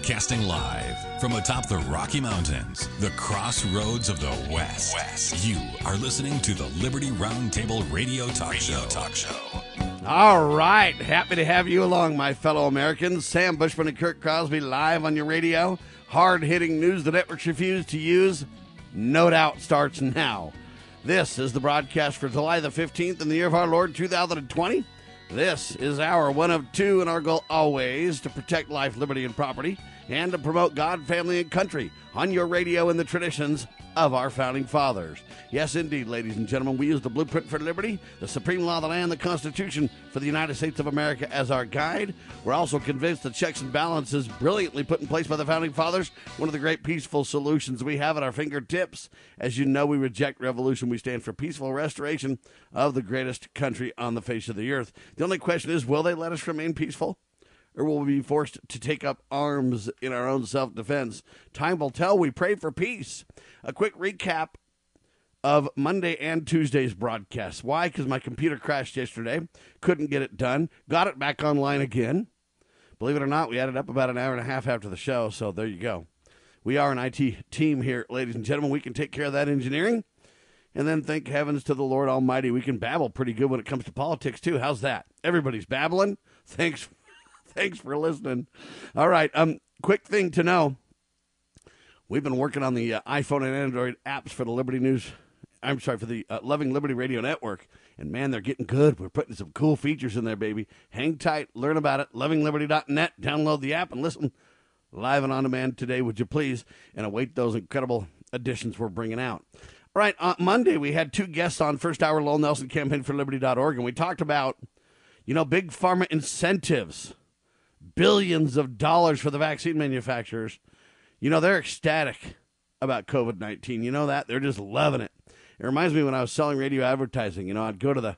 Broadcasting live from atop the Rocky Mountains, the crossroads of the West. West. You are listening to the Liberty Roundtable Radio Talk radio Show. Talk Show. All right, happy to have you along, my fellow Americans. Sam Bushman and Kurt Crosby live on your radio. Hard hitting news the networks refuse to use. No doubt starts now. This is the broadcast for July the 15th in the year of our Lord 2020. This is our one of two, and our goal always to protect life, liberty, and property, and to promote God, family, and country on your radio and the traditions of our founding fathers. Yes, indeed, ladies and gentlemen, we use the blueprint for liberty, the supreme law of the land, the Constitution for the United States of America as our guide. We're also convinced the checks and balances brilliantly put in place by the founding fathers, one of the great peaceful solutions we have at our fingertips. As you know, we reject revolution. We stand for peaceful restoration of the greatest country on the face of the earth. The only question is, will they let us remain peaceful? Or will we be forced to take up arms in our own self defense? Time will tell. We pray for peace. A quick recap of Monday and Tuesday's broadcasts. Why? Because my computer crashed yesterday. Couldn't get it done. Got it back online again. Believe it or not, we added up about an hour and a half after the show, so there you go. We are an IT team here, ladies and gentlemen. We can take care of that engineering. And then thank heavens to the Lord Almighty, we can babble pretty good when it comes to politics too. How's that? Everybody's babbling. Thanks, thanks for listening. All right, um, quick thing to know: we've been working on the uh, iPhone and Android apps for the Liberty News I'm sorry, for the uh, Loving Liberty Radio Network. And man, they're getting good. We're putting some cool features in there, baby. Hang tight, learn about it. LovingLiberty.net. Download the app and listen live and on demand today, would you please? And await those incredible additions we're bringing out. All right, on Monday, we had two guests on First Hour Lowell Nelson Campaign for Liberty.org, and we talked about, you know, big pharma incentives, billions of dollars for the vaccine manufacturers. You know, they're ecstatic about COVID 19. You know that? They're just loving it. It reminds me when I was selling radio advertising. You know, I'd go to the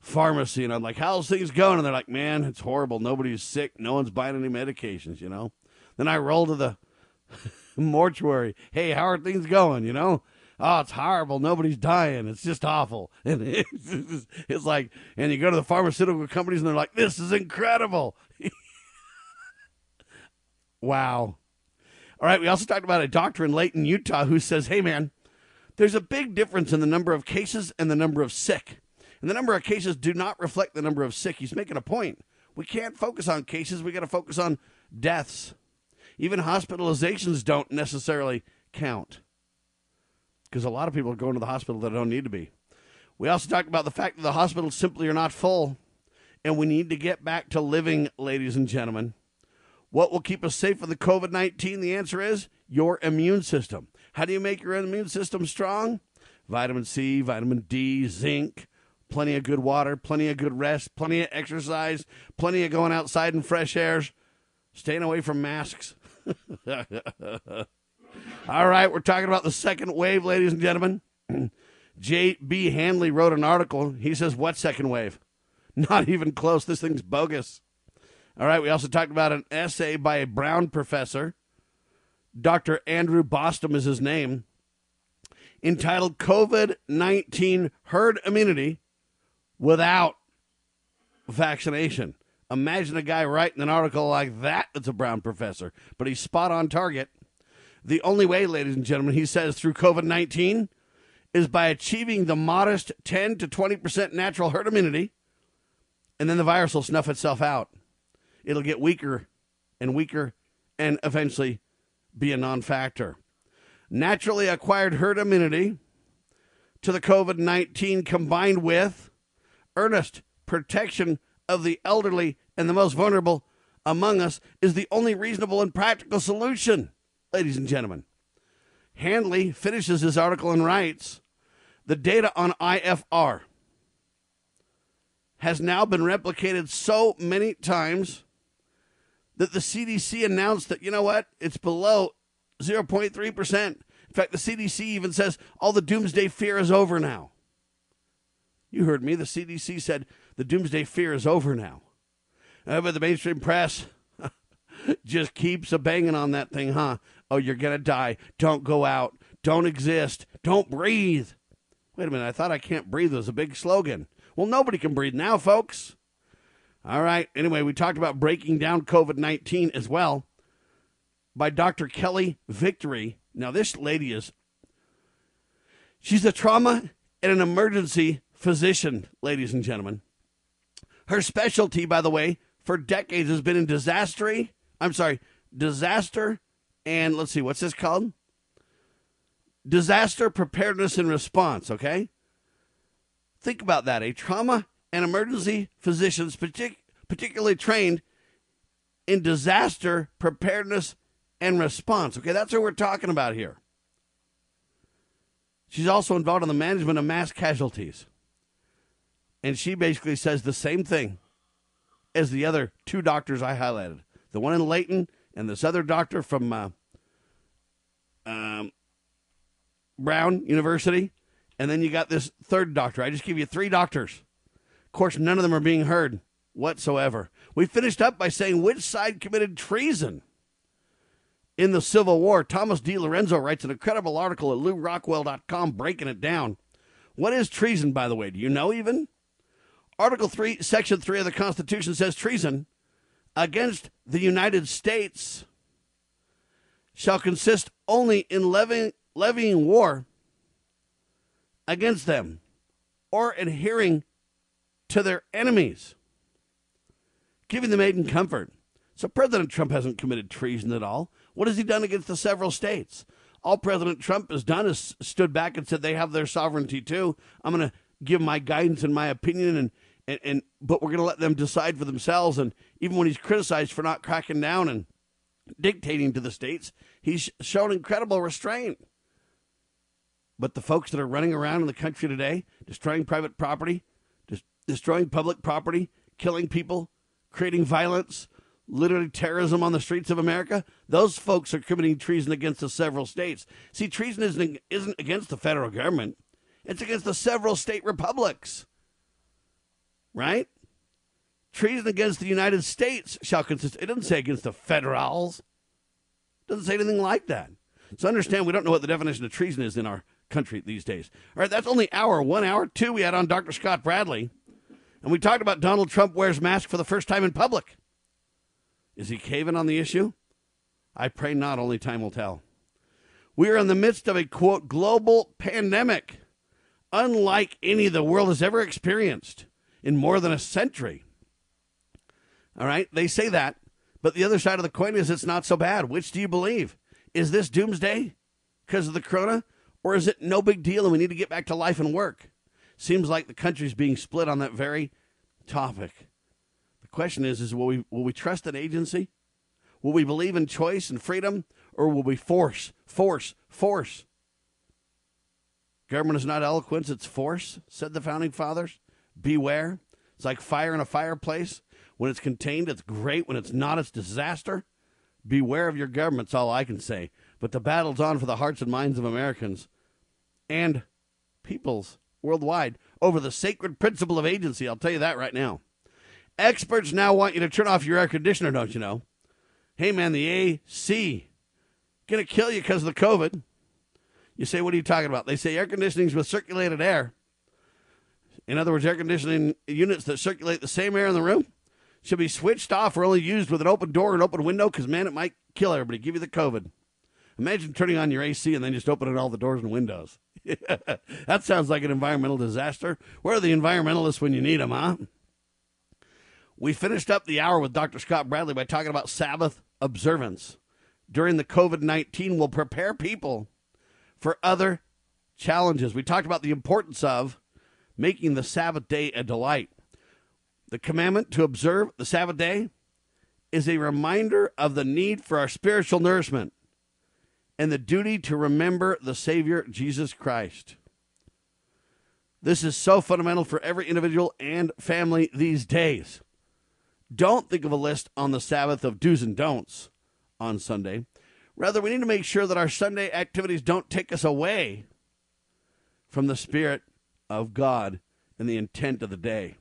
pharmacy and I'm like, "How's things going?" And they're like, "Man, it's horrible. Nobody's sick. No one's buying any medications." You know. Then I roll to the mortuary. Hey, how are things going? You know. Oh, it's horrible. Nobody's dying. It's just awful. And it's, just, it's like, and you go to the pharmaceutical companies and they're like, "This is incredible." wow. All right. We also talked about a doctor in Layton, Utah, who says, "Hey, man." There's a big difference in the number of cases and the number of sick. And the number of cases do not reflect the number of sick. He's making a point. We can't focus on cases, we got to focus on deaths. Even hospitalizations don't necessarily count because a lot of people are going to the hospital that don't need to be. We also talked about the fact that the hospitals simply are not full, and we need to get back to living, ladies and gentlemen. What will keep us safe from the COVID 19? The answer is your immune system. How do you make your immune system strong? Vitamin C, vitamin D, zinc, plenty of good water, plenty of good rest, plenty of exercise, plenty of going outside in fresh air, staying away from masks. All right, we're talking about the second wave, ladies and gentlemen. J.B. Handley wrote an article. He says, What second wave? Not even close. This thing's bogus. All right, we also talked about an essay by a Brown professor Dr. Andrew Bostom is his name, entitled COVID 19 Herd Immunity Without Vaccination. Imagine a guy writing an article like that that's a Brown professor, but he's spot on target. The only way, ladies and gentlemen, he says, through COVID 19 is by achieving the modest 10 to 20% natural herd immunity, and then the virus will snuff itself out. It'll get weaker and weaker and eventually be a non factor. Naturally acquired herd immunity to the COVID 19 combined with earnest protection of the elderly and the most vulnerable among us is the only reasonable and practical solution, ladies and gentlemen. Handley finishes his article and writes The data on IFR has now been replicated so many times that the CDC announced that, you know what, it's below 0.3%. In fact, the CDC even says all the doomsday fear is over now. You heard me. The CDC said the doomsday fear is over now. Uh, but the mainstream press just keeps a banging on that thing, huh? Oh, you're going to die. Don't go out. Don't exist. Don't breathe. Wait a minute. I thought I can't breathe was a big slogan. Well, nobody can breathe now, folks. All right. Anyway, we talked about breaking down COVID 19 as well. by Dr. Kelly Victory. Now, this lady is, she's a trauma and an emergency physician, ladies and gentlemen. Her specialty, by the way, for decades has been in disaster. I'm sorry, disaster and let's see, what's this called? Disaster preparedness and response, okay? Think about that. A trauma and emergency physicians, partic- particularly trained in disaster preparedness and response. Okay, that's what we're talking about here. She's also involved in the management of mass casualties. And she basically says the same thing as the other two doctors I highlighted the one in Layton and this other doctor from uh, um, Brown University. And then you got this third doctor. I just give you three doctors. Of course, none of them are being heard whatsoever. We finished up by saying which side committed treason in the Civil War. Thomas DiLorenzo writes an incredible article at lewrockwell.com breaking it down. What is treason, by the way? Do you know even? Article 3, Section 3 of the Constitution says treason against the United States shall consist only in levying, levying war against them or adhering to their enemies, giving them aid and comfort. So President Trump hasn't committed treason at all. What has he done against the several states? All President Trump has done is stood back and said they have their sovereignty too. I'm going to give my guidance and my opinion and and, and but we're going to let them decide for themselves and even when he's criticized for not cracking down and dictating to the states, he's shown incredible restraint. But the folks that are running around in the country today, destroying private property, destroying public property, killing people, creating violence, literally terrorism on the streets of America, those folks are committing treason against the several states. See, treason isn't, isn't against the federal government, it's against the several state republics. Right? Treason against the United States shall consist. It doesn't say against the federals. It doesn't say anything like that. So understand we don't know what the definition of treason is in our country these days. All right, that's only hour one hour two. We had on Dr. Scott Bradley, and we talked about Donald Trump wears mask for the first time in public. Is he caving on the issue? I pray not. Only time will tell. We are in the midst of a quote global pandemic, unlike any the world has ever experienced in more than a century. All right, they say that, but the other side of the coin is it's not so bad. Which do you believe? Is this doomsday because of the corona, or is it no big deal and we need to get back to life and work? Seems like the country's being split on that very topic. The question is: Is will we will we trust an agency? Will we believe in choice and freedom, or will we force, force, force? Government is not eloquence; it's force," said the founding fathers. Beware. It's like fire in a fireplace. When it's contained, it's great. When it's not, it's disaster. Beware of your government's all I can say. But the battle's on for the hearts and minds of Americans and peoples worldwide over the sacred principle of agency. I'll tell you that right now. Experts now want you to turn off your air conditioner, don't you know? Hey, man, the AC going to kill you because of the COVID. You say, what are you talking about? They say air conditioning's with circulated air. In other words, air conditioning units that circulate the same air in the room should be switched off or only used with an open door and open window because, man, it might kill everybody, give you the COVID. Imagine turning on your AC and then just opening all the doors and windows. that sounds like an environmental disaster. Where are the environmentalists when you need them, huh? We finished up the hour with Dr. Scott Bradley by talking about Sabbath observance. During the COVID 19 will prepare people for other challenges. We talked about the importance of making the Sabbath day a delight. The commandment to observe the Sabbath day is a reminder of the need for our spiritual nourishment and the duty to remember the Savior, Jesus Christ. This is so fundamental for every individual and family these days. Don't think of a list on the Sabbath of do's and don'ts on Sunday. Rather, we need to make sure that our Sunday activities don't take us away from the Spirit of God and the intent of the day.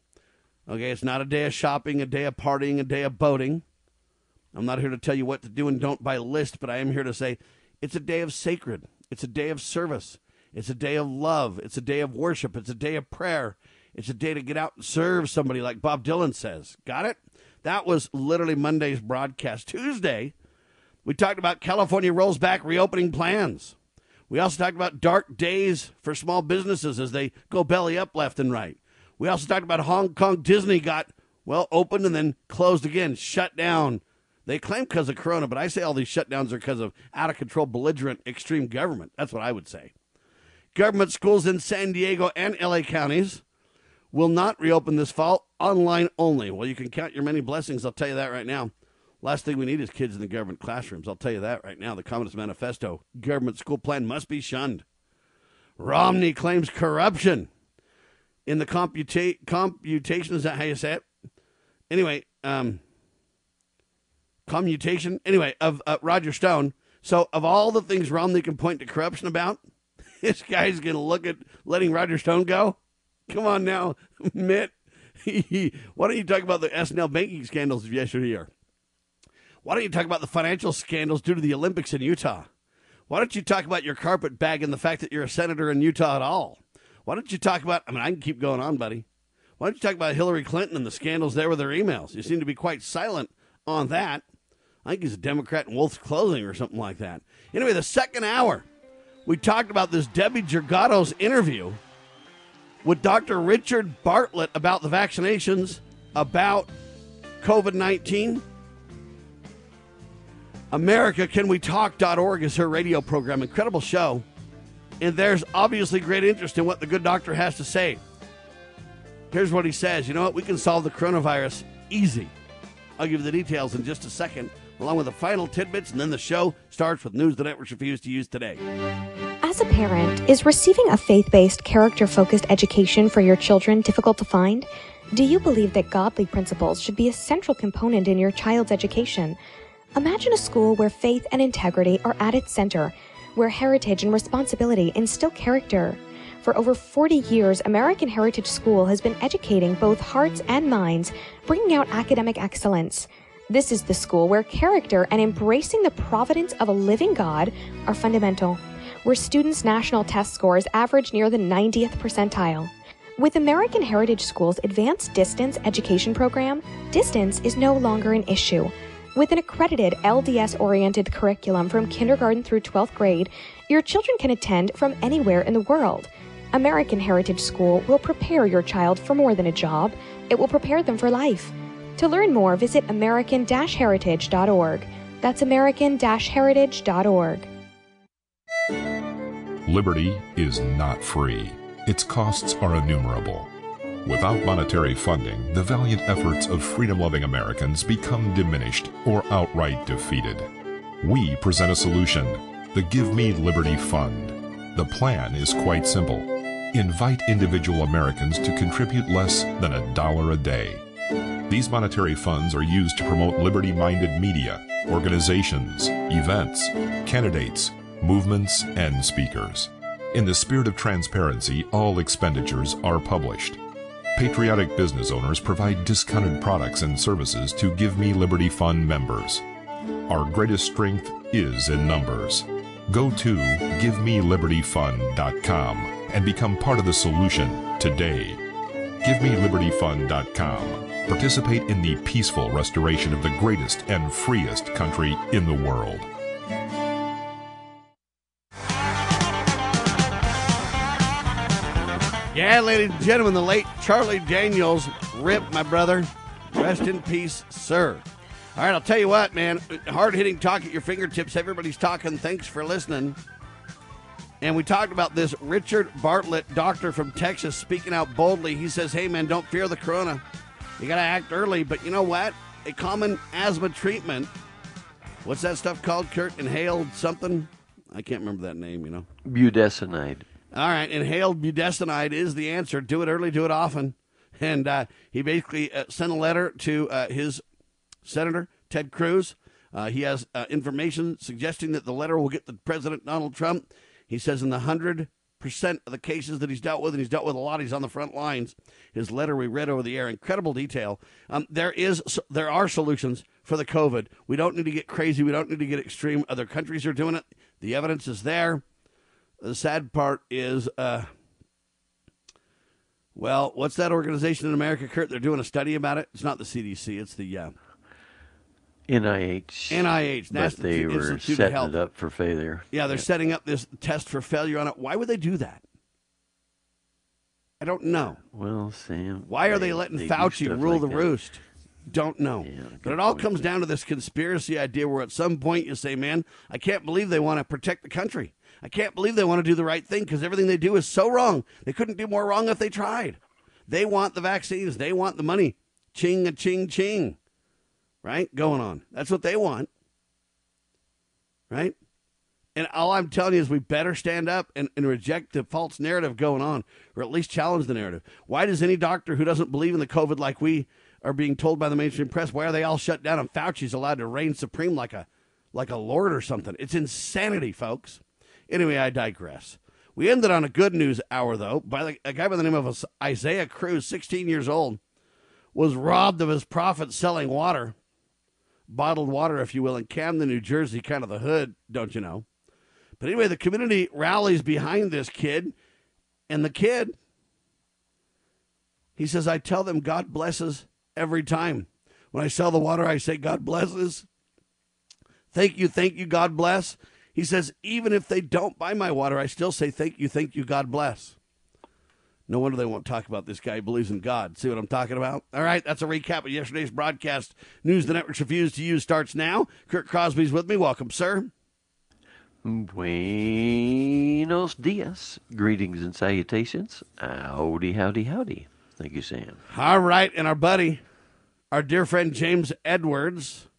Okay, it's not a day of shopping, a day of partying, a day of boating. I'm not here to tell you what to do and don't by list, but I am here to say it's a day of sacred. It's a day of service. It's a day of love. It's a day of worship. It's a day of prayer. It's a day to get out and serve somebody, like Bob Dylan says. Got it? That was literally Monday's broadcast. Tuesday, We talked about California rolls back reopening plans. We also talked about dark days for small businesses as they go belly up left and right. We also talked about Hong Kong Disney got, well, opened and then closed again, shut down. They claim because of Corona, but I say all these shutdowns are because of out of control, belligerent, extreme government. That's what I would say. Government schools in San Diego and LA counties will not reopen this fall, online only. Well, you can count your many blessings, I'll tell you that right now. Last thing we need is kids in the government classrooms. I'll tell you that right now. The Communist Manifesto government school plan must be shunned. Romney claims corruption in the computa- computation. Is that how you say it? Anyway, um, commutation. Anyway, of uh, Roger Stone. So, of all the things Romney can point to corruption about, this guy's going to look at letting Roger Stone go. Come on now, Mitt. Why don't you talk about the S&L banking scandals of yesteryear? Why don't you talk about the financial scandals due to the Olympics in Utah? Why don't you talk about your carpet bag and the fact that you're a senator in Utah at all? Why don't you talk about, I mean, I can keep going on, buddy. Why don't you talk about Hillary Clinton and the scandals there with her emails? You seem to be quite silent on that. I think he's a Democrat in Wolf's Clothing or something like that. Anyway, the second hour, we talked about this Debbie Georgatos interview with Dr. Richard Bartlett about the vaccinations, about COVID 19. AmericaCanWeTalk.org is her radio program. Incredible show. And there's obviously great interest in what the good doctor has to say. Here's what he says You know what? We can solve the coronavirus easy. I'll give you the details in just a second, along with the final tidbits, and then the show starts with news the networks refuse to use today. As a parent, is receiving a faith based, character focused education for your children difficult to find? Do you believe that godly principles should be a central component in your child's education? Imagine a school where faith and integrity are at its center, where heritage and responsibility instill character. For over 40 years, American Heritage School has been educating both hearts and minds, bringing out academic excellence. This is the school where character and embracing the providence of a living God are fundamental, where students' national test scores average near the 90th percentile. With American Heritage School's advanced distance education program, distance is no longer an issue. With an accredited LDS oriented curriculum from kindergarten through 12th grade, your children can attend from anywhere in the world. American Heritage School will prepare your child for more than a job, it will prepare them for life. To learn more, visit American Heritage.org. That's American Heritage.org. Liberty is not free. Its costs are innumerable. Without monetary funding, the valiant efforts of freedom loving Americans become diminished or outright defeated. We present a solution the Give Me Liberty Fund. The plan is quite simple invite individual Americans to contribute less than a dollar a day. These monetary funds are used to promote liberty minded media, organizations, events, candidates, movements, and speakers. In the spirit of transparency, all expenditures are published. Patriotic business owners provide discounted products and services to Give Me Liberty Fund members. Our greatest strength is in numbers. Go to GiveMeLibertyFund.com and become part of the solution today. GiveMeLibertyFund.com. Participate in the peaceful restoration of the greatest and freest country in the world. Yeah, ladies and gentlemen, the late Charlie Daniels, rip, my brother. Rest in peace, sir. All right, I'll tell you what, man. Hard hitting talk at your fingertips. Everybody's talking. Thanks for listening. And we talked about this Richard Bartlett, doctor from Texas, speaking out boldly. He says, hey, man, don't fear the corona. You got to act early. But you know what? A common asthma treatment. What's that stuff called, Kurt? Inhaled something? I can't remember that name, you know. Budesonide. All right, inhaled budesonide is the answer. Do it early, do it often. And uh, he basically uh, sent a letter to uh, his senator, Ted Cruz. Uh, he has uh, information suggesting that the letter will get the President Donald Trump. He says in the 100% of the cases that he's dealt with, and he's dealt with a lot, he's on the front lines. His letter we read over the air, incredible detail. Um, there is, there are solutions for the COVID. We don't need to get crazy. We don't need to get extreme. Other countries are doing it. The evidence is there. The sad part is, uh, well, what's that organization in America, Kurt? They're doing a study about it. It's not the CDC. It's the uh, NIH. NIH, but National they were Institute of setting Health. it up for failure. Yeah, they're setting up this test for failure on it. Why would they do that? I don't know. Well, Sam. Why are they letting do Fauci rule like the that. roost? Don't know. Yeah, but it all comes too. down to this conspiracy idea where at some point you say, man, I can't believe they want to protect the country. I can't believe they want to do the right thing because everything they do is so wrong. They couldn't do more wrong if they tried. They want the vaccines, they want the money. Ching a ching ching. Right? Going on. That's what they want. Right? And all I'm telling you is we better stand up and, and reject the false narrative going on, or at least challenge the narrative. Why does any doctor who doesn't believe in the COVID like we are being told by the mainstream press, why are they all shut down and Fauci's allowed to reign supreme like a like a lord or something? It's insanity, folks. Anyway, I digress. We ended on a good news hour though by the, a guy by the name of Isaiah Cruz, 16 years old, was robbed of his profit selling water, bottled water, if you will, in Camden, New Jersey, kind of the hood, don't you know? But anyway, the community rallies behind this kid, and the kid, he says, I tell them God blesses every time. When I sell the water, I say, God blesses. Thank you, thank you, God bless. He says, even if they don't buy my water, I still say, thank you, thank you, God bless. No wonder they won't talk about this guy who believes in God. See what I'm talking about? All right, that's a recap of yesterday's broadcast. News the networks refuse to use starts now. Kurt Crosby's with me. Welcome, sir. Buenos dias. Greetings and salutations. Howdy, howdy, howdy. Thank you, Sam. All right, and our buddy, our dear friend James Edwards,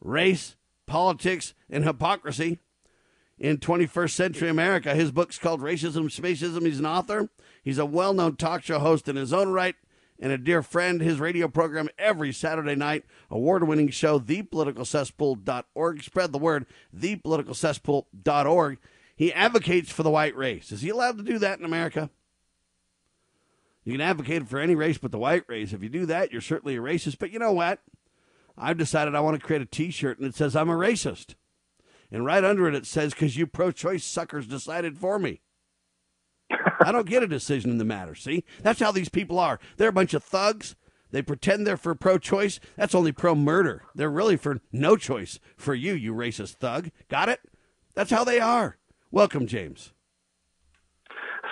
Race, Politics, and Hypocrisy in 21st Century America. His book's called Racism, Schmacism. He's an author. He's a well known talk show host in his own right and a dear friend. His radio program every Saturday night, award winning show, thepoliticalcesspool.org. Spread the word, thepoliticalcesspool.org. He advocates for the white race. Is he allowed to do that in America? You can advocate for any race but the white race. If you do that, you're certainly a racist. But you know what? I've decided I want to create a t shirt and it says, I'm a racist. And right under it, it says, because you pro choice suckers decided for me. I don't get a decision in the matter. See? That's how these people are. They're a bunch of thugs. They pretend they're for pro choice. That's only pro murder. They're really for no choice for you, you racist thug. Got it? That's how they are. Welcome, James.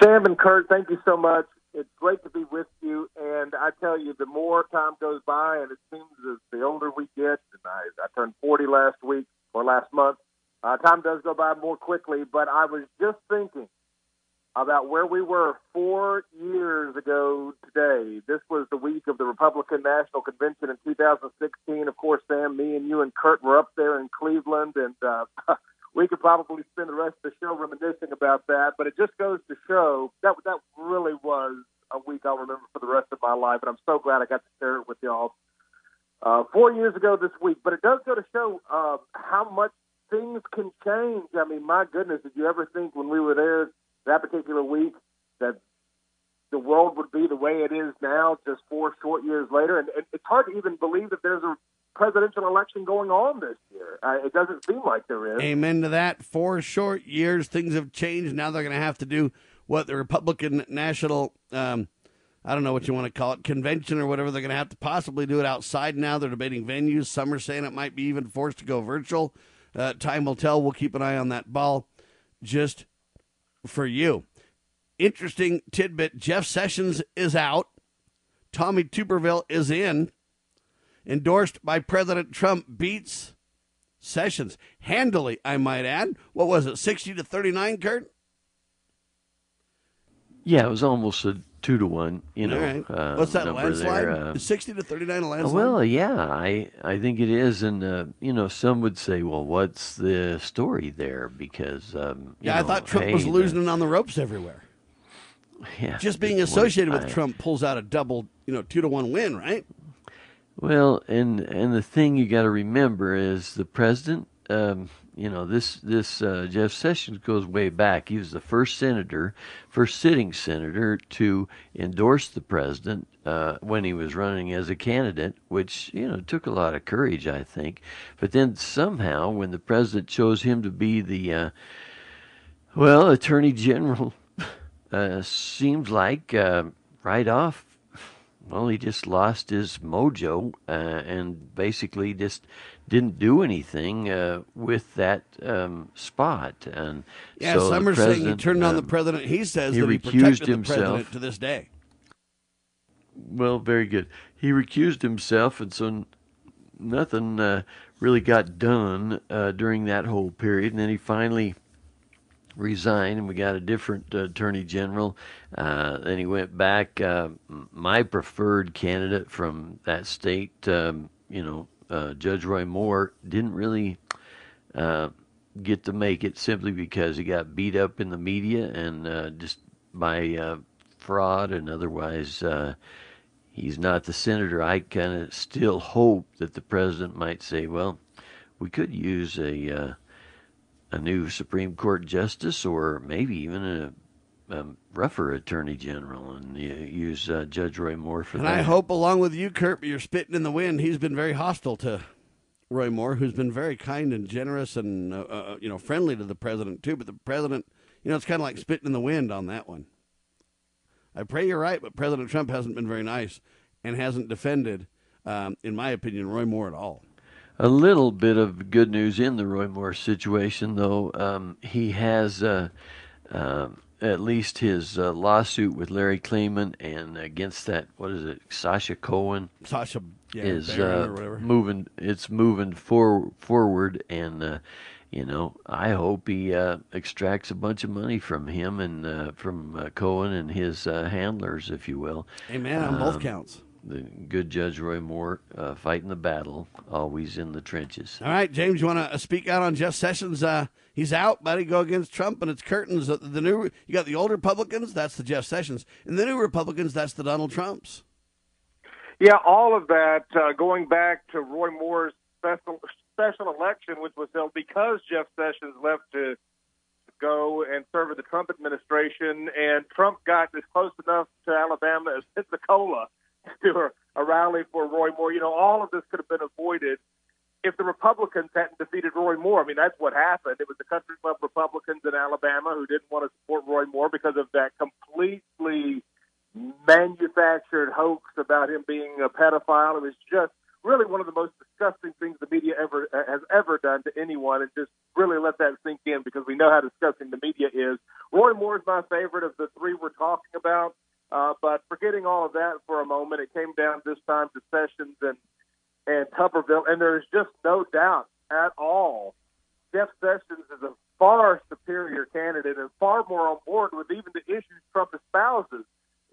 Sam and Kurt, thank you so much. It's great to be with you. And I tell you, the more time goes by, and it seems as the older we get, and I, I turned 40 last week or last month, uh, time does go by more quickly. But I was just thinking about where we were four years ago today. This was the week of the Republican National Convention in 2016. Of course, Sam, me and you and Kurt were up there in Cleveland, and uh, we could probably spend the rest of the show reminiscing about that. But it just goes to show that that really was a week I'll remember for the rest of my life, and I'm so glad I got to share it with y'all. Uh, four years ago this week, but it does go to show uh, how much things can change. I mean, my goodness, did you ever think when we were there that particular week that the world would be the way it is now, just four short years later? And, it's hard to even believe that there's a presidential election going on this year. Uh, it doesn't seem like there is. Amen to that. Four short years, things have changed. Now they're going to have to do what the Republican National, um, I don't know what you want to call it, convention or whatever. They're going to have to possibly do it outside now. They're debating venues. Some are saying it might be even forced to go virtual. Uh, time will tell. We'll keep an eye on that ball just for you. Interesting tidbit Jeff Sessions is out, Tommy Tuberville is in. Endorsed by President Trump beats Sessions handily, I might add. What was it, 60 to 39, Kurt? Yeah, it was almost a two to one. You know, right. uh, What's that, landslide? Uh, 60 to 39 a landslide? well, yeah, I I think it is, and uh, you know, some would say, well, what's the story there? Because um, you yeah, I thought Trump hey, was losing on the ropes everywhere. yeah, Just being associated with I- Trump pulls out a double, you know, two to one win, right? Well, and and the thing you got to remember is the president. Um, you know, this this uh, Jeff Sessions goes way back. He was the first senator, first sitting senator to endorse the president uh, when he was running as a candidate, which you know took a lot of courage, I think. But then somehow, when the president chose him to be the uh, well attorney general, uh, seems like uh, right off well, he just lost his mojo uh, and basically just didn't do anything uh, with that um, spot. And Yeah, so some are saying he turned on the um, president. He says he that he recused protected the himself. president to this day. Well, very good. He recused himself, and so nothing uh, really got done uh, during that whole period. And then he finally resigned, and we got a different uh, attorney general. Uh, then he went back. Uh, my preferred candidate from that state, um, you know, uh, Judge Roy Moore, didn't really uh, get to make it simply because he got beat up in the media and uh, just by uh, fraud and otherwise. Uh, he's not the senator. I kind of still hope that the president might say, "Well, we could use a a new Supreme Court justice, or maybe even a, a rougher attorney general, and uh, use uh, Judge Roy Moore for And that." And I hope, along with you, Kurt, you're spitting in the wind. He's been very hostile to Roy Moore, who's been very kind and generous and uh, uh, you know friendly to the president too. But the president, you know, it's kind of like spitting in the wind on that one. I pray you're right, but President Trump hasn't been very nice and hasn't defended, um, in my opinion, Roy Moore at all. A little bit of good news in the Roy Moore situation, though. Um, he has uh, um at least his uh, lawsuit with Larry Klayman and against that, what is it, Sacha Cohen, Sacha yeah, is uh, or whatever. moving. It's moving for, forward, and uh, you know, I hope he uh, extracts a bunch of money from him and uh, from uh, Cohen and his uh, handlers, if you will. Amen on both um, counts. The good Judge Roy Moore uh, fighting the battle, always in the trenches. All right, James, you want to speak out on Jeff Sessions? He's out, buddy. Go against Trump, and it's curtains. Uh, The new you got the old Republicans. That's the Jeff Sessions, and the new Republicans. That's the Donald Trumps. Yeah, all of that uh, going back to Roy Moore's special special election, which was held because Jeff Sessions left to go and serve in the Trump administration, and Trump got as close enough to Alabama as Pensacola to a, a rally for Roy Moore. You know, all of this could have been avoided if the Republicans hadn't defeated Roy Moore. I mean, that's what happened. It was the country club Republicans in Alabama who didn't want to support Roy Moore because of that completely manufactured hoax about him being a pedophile. It was just really one of the most disgusting things the media ever uh, has ever done to anyone, and just really let that sink in because we know how disgusting the media is. Roy Moore is my favorite of the three we're talking about, uh, but forgetting all of that for a moment, it came down this time to Sessions and and Tuberville, and there is just no doubt at all. Jeff Sessions is a far superior candidate and far more on board with even the issues Trump espouses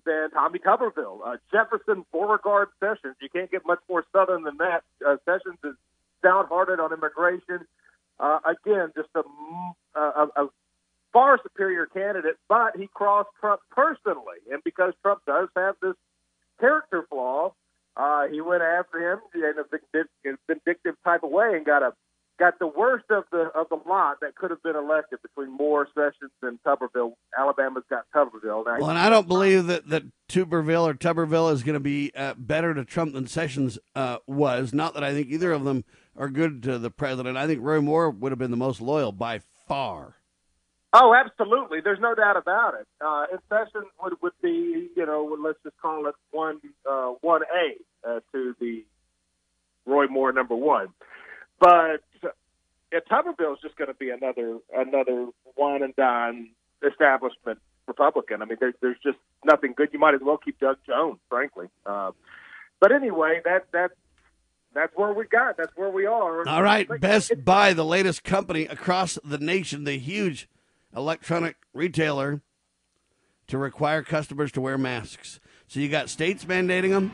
than Tommy Tuberville. Uh, Jefferson Beauregard Sessions. You can't get much more southern than that. Uh, Sessions is stout-hearted on immigration. Uh, again, just a, a, a far superior candidate, but he crossed Trump personally, and because Trump does have this character flaw, uh, he went after him in a vindictive, type of way and got a got the worst of the of the lot that could have been elected between Moore, Sessions, and Tuberville. Alabama's got Tuberville. Now, Well, and I don't believe that that Tuberville or Tuberville is going to be uh, better to Trump than Sessions uh, was. Not that I think either of them are good to the president. I think Roy Moore would have been the most loyal by far. Oh, absolutely. There's no doubt about it. Uh, would, would be, you know, let's just call it one uh, one A uh, to the Roy Moore number one. But yeah, Tuberville is just going to be another another one and dine establishment Republican. I mean, there, there's just nothing good. You might as well keep Doug Jones, frankly. Uh, but anyway, that that that's where we got. That's where we are. All right, Best Buy, the latest company across the nation, the huge electronic retailer, to require customers to wear masks. So you got states mandating them,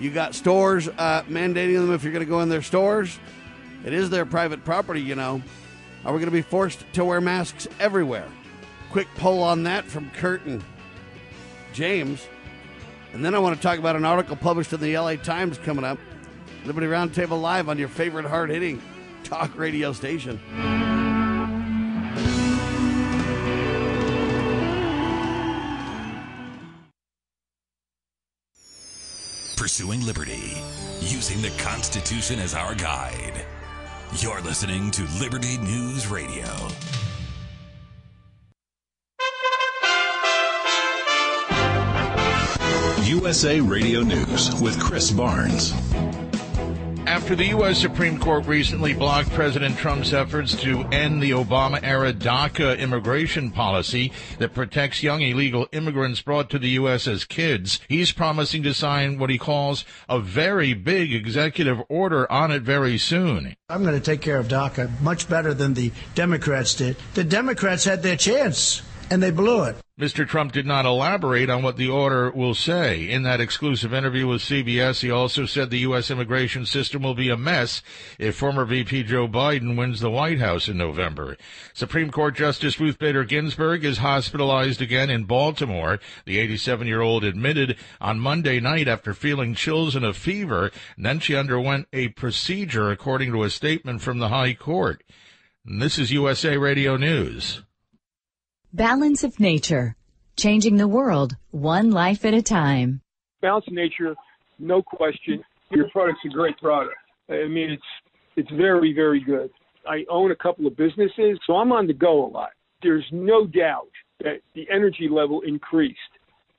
you got stores uh, mandating them if you're going to go in their stores. It is their private property, you know. Are we going to be forced to wear masks everywhere? Quick poll on that from Kurt and James. And then I want to talk about an article published in the LA Times coming up. Liberty Roundtable Live on your favorite hard hitting talk radio station. Pursuing liberty, using the Constitution as our guide. You're listening to Liberty News Radio. USA Radio News with Chris Barnes. After the U.S. Supreme Court recently blocked President Trump's efforts to end the Obama era DACA immigration policy that protects young illegal immigrants brought to the U.S. as kids, he's promising to sign what he calls a very big executive order on it very soon. I'm going to take care of DACA much better than the Democrats did. The Democrats had their chance and they blew it. Mr. Trump did not elaborate on what the order will say. In that exclusive interview with CBS, he also said the U.S. immigration system will be a mess if former VP Joe Biden wins the White House in November. Supreme Court Justice Ruth Bader Ginsburg is hospitalized again in Baltimore. The 87 year old admitted on Monday night after feeling chills and a fever, and then she underwent a procedure according to a statement from the High Court. And this is USA Radio News. Balance of Nature, changing the world one life at a time. Balance of Nature, no question. Your product's a great product. I mean, it's it's very very good. I own a couple of businesses, so I'm on the go a lot. There's no doubt that the energy level increased.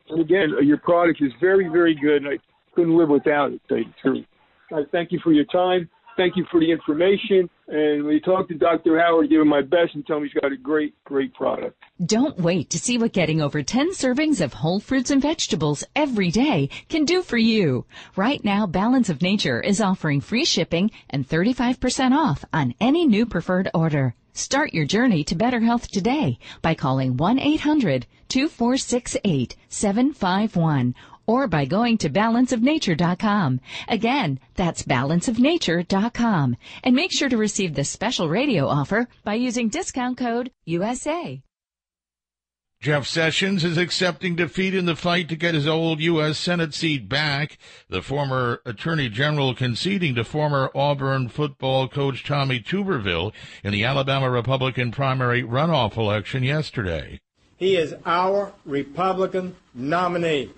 And again, uh, your product is very very good. I couldn't live without it. Tell you the truth. I thank you for your time. Thank you for the information. And when you talk to Dr. Howard, give him my best and tell him he's got a great, great product. Don't wait to see what getting over 10 servings of whole fruits and vegetables every day can do for you. Right now, Balance of Nature is offering free shipping and 35% off on any new preferred order. Start your journey to better health today by calling 1-800-2468-751 or by going to balanceofnature.com. Again, that's balanceofnature.com. And make sure to receive the special radio offer by using discount code USA. Jeff Sessions is accepting defeat in the fight to get his old U.S. Senate seat back. The former Attorney General conceding to former Auburn football coach Tommy Tuberville in the Alabama Republican primary runoff election yesterday. He is our Republican nominee.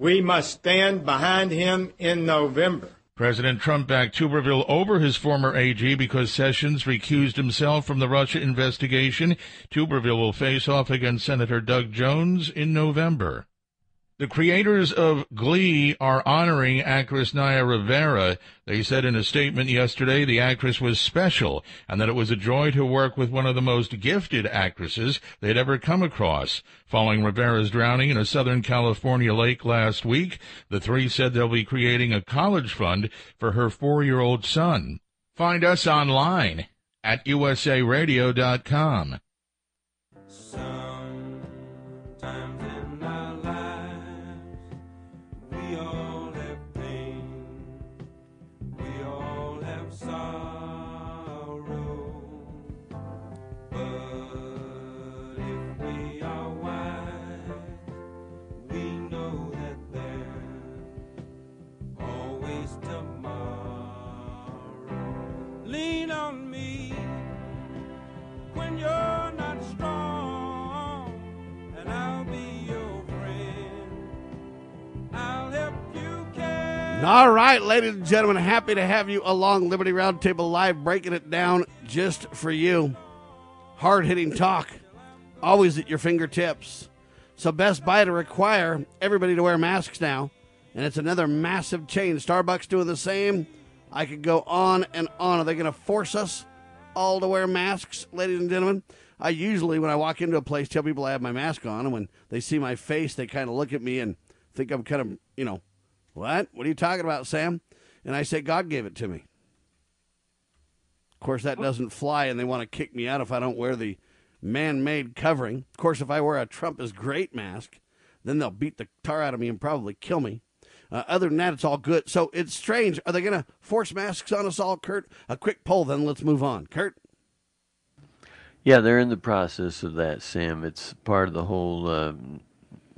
We must stand behind him in November. President Trump backed Tuberville over his former AG because Sessions recused himself from the Russia investigation. Tuberville will face off against Senator Doug Jones in November. The creators of Glee are honoring actress Naya Rivera. They said in a statement yesterday the actress was special and that it was a joy to work with one of the most gifted actresses they'd ever come across. Following Rivera's drowning in a Southern California lake last week, the three said they'll be creating a college fund for her four-year-old son. Find us online at usaradio.com. All right, ladies and gentlemen, happy to have you along Liberty Roundtable Live, breaking it down just for you. Hard hitting talk, always at your fingertips. So, Best Buy to require everybody to wear masks now, and it's another massive change. Starbucks doing the same. I could go on and on. Are they going to force us all to wear masks, ladies and gentlemen? I usually, when I walk into a place, tell people I have my mask on, and when they see my face, they kind of look at me and think I'm kind of, you know, what? What are you talking about, Sam? And I say, God gave it to me. Of course, that doesn't fly, and they want to kick me out if I don't wear the man made covering. Of course, if I wear a Trump is great mask, then they'll beat the tar out of me and probably kill me. Uh, other than that, it's all good. So it's strange. Are they going to force masks on us all, Kurt? A quick poll, then let's move on. Kurt? Yeah, they're in the process of that, Sam. It's part of the whole, um,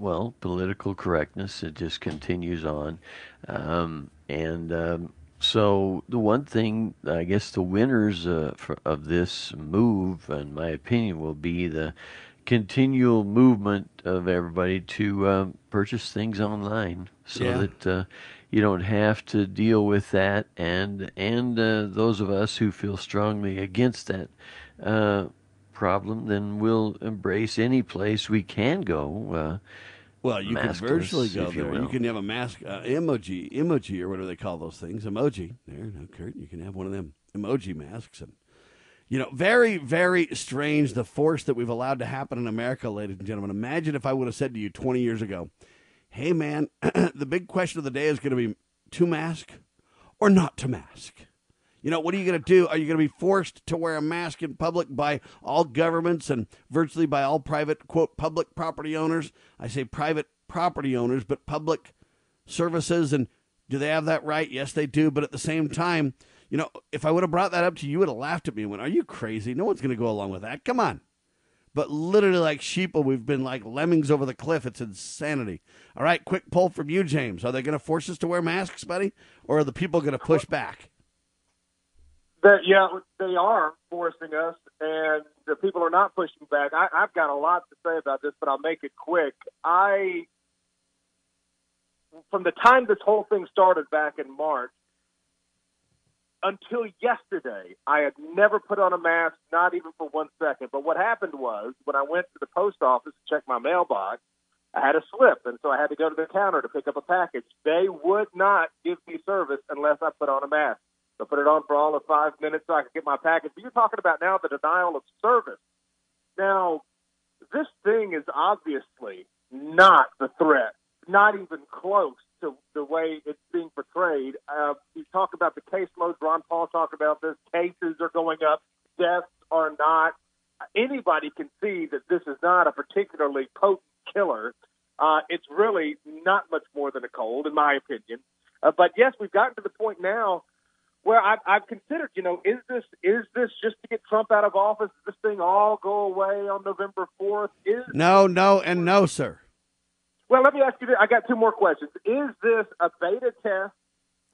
well, political correctness. It just continues on. Um, and um, so the one thing, I guess the winners uh, for, of this move, in my opinion, will be the continual movement of everybody to um, purchase things online so Yeah. that uh, you don't have to deal with that and and uh, those of us who feel strongly against that uh, problem then we'll embrace any place we can go Well, you can virtually go if you there. You, can have a mask uh, emoji, emoji, or whatever they call those things. Emoji. There, no, Kurt. You can have one of them emoji masks, and you know, very, very strange the force that we've allowed to happen in America, ladies and gentlemen. Imagine if I would have said to you 20 years ago, "Hey, man, the big question of the day is going to be to mask or not to mask." You know, what are you going to do? Are you going to be forced to wear a mask in public by all governments and virtually by all private, quote, public property owners? I say private property owners, but public services. And do they have that right? Yes, they do. But at the same time, you know, if I would have brought that up to you, you would have laughed at me and went, Are you crazy? No one's going to go along with that. Come on. But literally, like sheeple, we've been like lemmings over the cliff. It's insanity. All right, quick poll from you, James. Are they going to force us to wear masks, buddy? Or are the people going to push back? That yeah, they are forcing us, and the people are not pushing back. I, I've got a lot to say about this, but I'll make it quick. I, from the time this whole thing started back in March until yesterday, I had never put on a mask, not even for one second. But what happened was when I went to the post office to check my mailbox, I had a slip, and so I had to go to the counter to pick up a package. They would not give me service unless I put on a mask. So put it on for all of five minutes so I could get my package. But you're talking about now the denial of service. Now, this thing is obviously not the threat, not even close to the way it's being portrayed. Uh, you talk about the caseload. Ron Paul talked about this. Cases are going up. Deaths are not. Anybody can see that this is not a particularly potent killer. Uh, it's really not much more than a cold, in my opinion. Uh, but yes, we've gotten to the point now where I've, I've considered, you know, is this is this just to get Trump out of office? Does this thing all go away on November fourth? Is No, no, and no, sir. well, let me ask you this. I got two more questions. Is this a beta test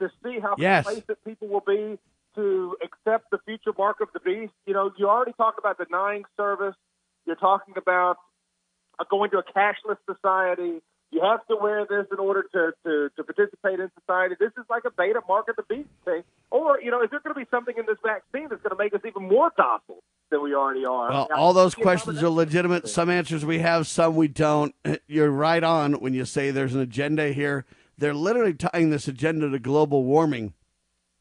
to see how Yes. complacent people will be to accept the future mark of the beast? You know, you already talked about denying service. You're talking about going to a cashless society. You have to wear this in order to, to, to participate in society. This is like a beta mark of the beast thing. Or, you know, is there going to be something in this vaccine that's going to make us even more docile than we already are? Well, I- all those questions are legitimate. Some answers we have, some we don't. You're right on when you say there's an agenda here. They're literally tying this agenda to global warming,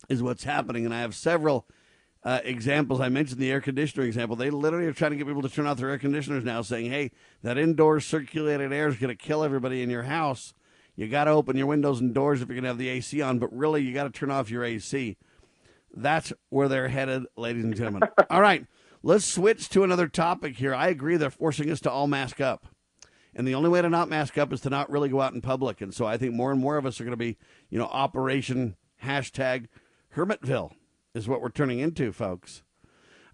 is what's happening. And I have several uh, examples. I mentioned the air conditioner example. They literally are trying to get people to turn off their air conditioners now, saying, hey, that indoor circulated air is going to kill everybody in your house. You got to open your windows and doors if you're going to have the AC on, but really, you got to turn off your AC. That's where they're headed, ladies and gentlemen. all right, let's switch to another topic here. I agree they're forcing us to all mask up. And the only way to not mask up is to not really go out in public. And so I think more and more of us are going to be, you know, Operation hashtag Hermitville is what we're turning into, folks.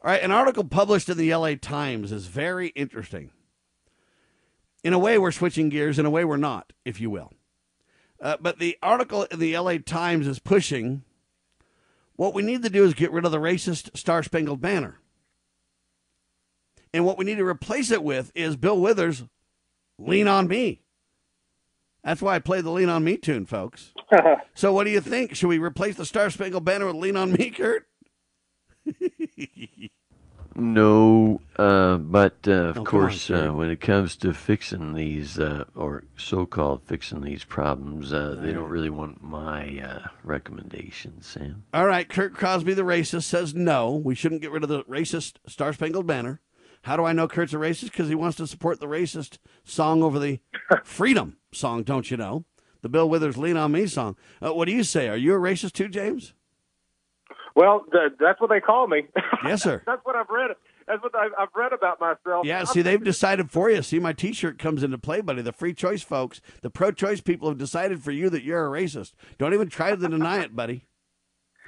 All right, an article published in the LA Times is very interesting. In a way, we're switching gears. In a way, we're not, if you will. Uh, but the article in the LA Times is pushing what we need to do is get rid of the racist Star Spangled Banner. And what we need to replace it with is Bill Withers, Lean on Me. That's why I play the Lean on Me tune, folks. so what do you think? Should we replace the Star Spangled Banner with Lean on Me, Kurt? No, uh, but uh, of Oh, come on, course, uh, when it comes to fixing these, uh, or so-called fixing these problems, uh, they don't really want my uh, recommendations, Sam. All right, Kurt Crosby, the racist, says no, we shouldn't get rid of the racist Star Spangled Banner. How do I know Kurt's a racist? Because he wants to support the racist song over the freedom song, don't you know? The Bill Withers Lean on Me song. Uh, what do you say? Are you a racist too, James? Well, th- that's what they call me. Yes, sir. that's what I've read. That's what I've, I've read about myself. Yeah, I'm- see, they've decided for you. See, my T-shirt comes into play, buddy. The free choice folks, the pro-choice people have decided for you that you're a racist. Don't even try to deny it, buddy.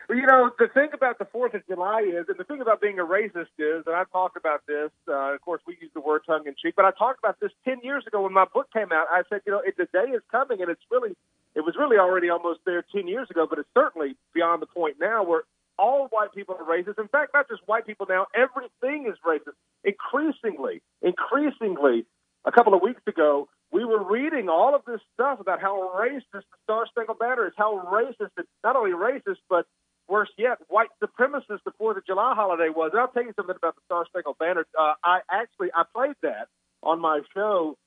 You know, the thing about the Fourth of July is, and the thing about being a racist is, and I've talked about this. Uh, of course, we use the word tongue in cheek, but I talked about this ten years ago when my book came out. I said, you know, it, the day is coming, and it's really, it was really already almost there ten years ago, but it's certainly beyond the point now where all white people are racist. In fact, not just white people now; everything is racist. Increasingly, increasingly, a couple of weeks ago, we were reading all of this stuff about how racist the Star Spangled Banner is, how racist it's not only racist, but worse yet, white supremacist the Fourth of July holiday was. And I'll tell you something about the Star Spangled Banner. Uh, I actually I played that on my show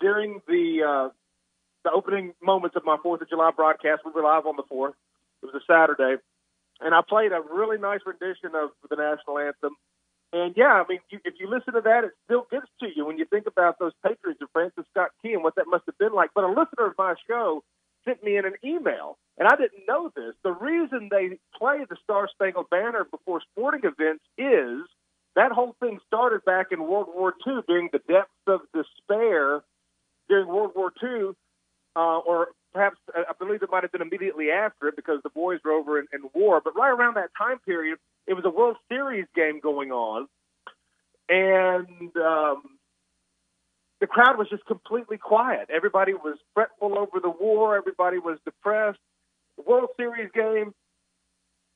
during the uh, the opening moments of my Fourth of July broadcast. We were live on the fourth. It was a Saturday, and I played a really nice rendition of the national anthem. And yeah, I mean, you, if you listen to that, it still gets to you when you think about those Patriots of Francis Scott Key and what that must have been like. But a listener of my show sent me in an email, and I didn't know this. The reason they play the Star Spangled Banner before sporting events is that whole thing started back in World War II during the depths of despair during World War II, uh, or perhaps uh, I believe it might have been immediately after it because the boys were over in, in war. But right around that time period, it was a World Series game going on, and um, the crowd was just completely quiet. Everybody was fretful over the war. Everybody was depressed. World Series game,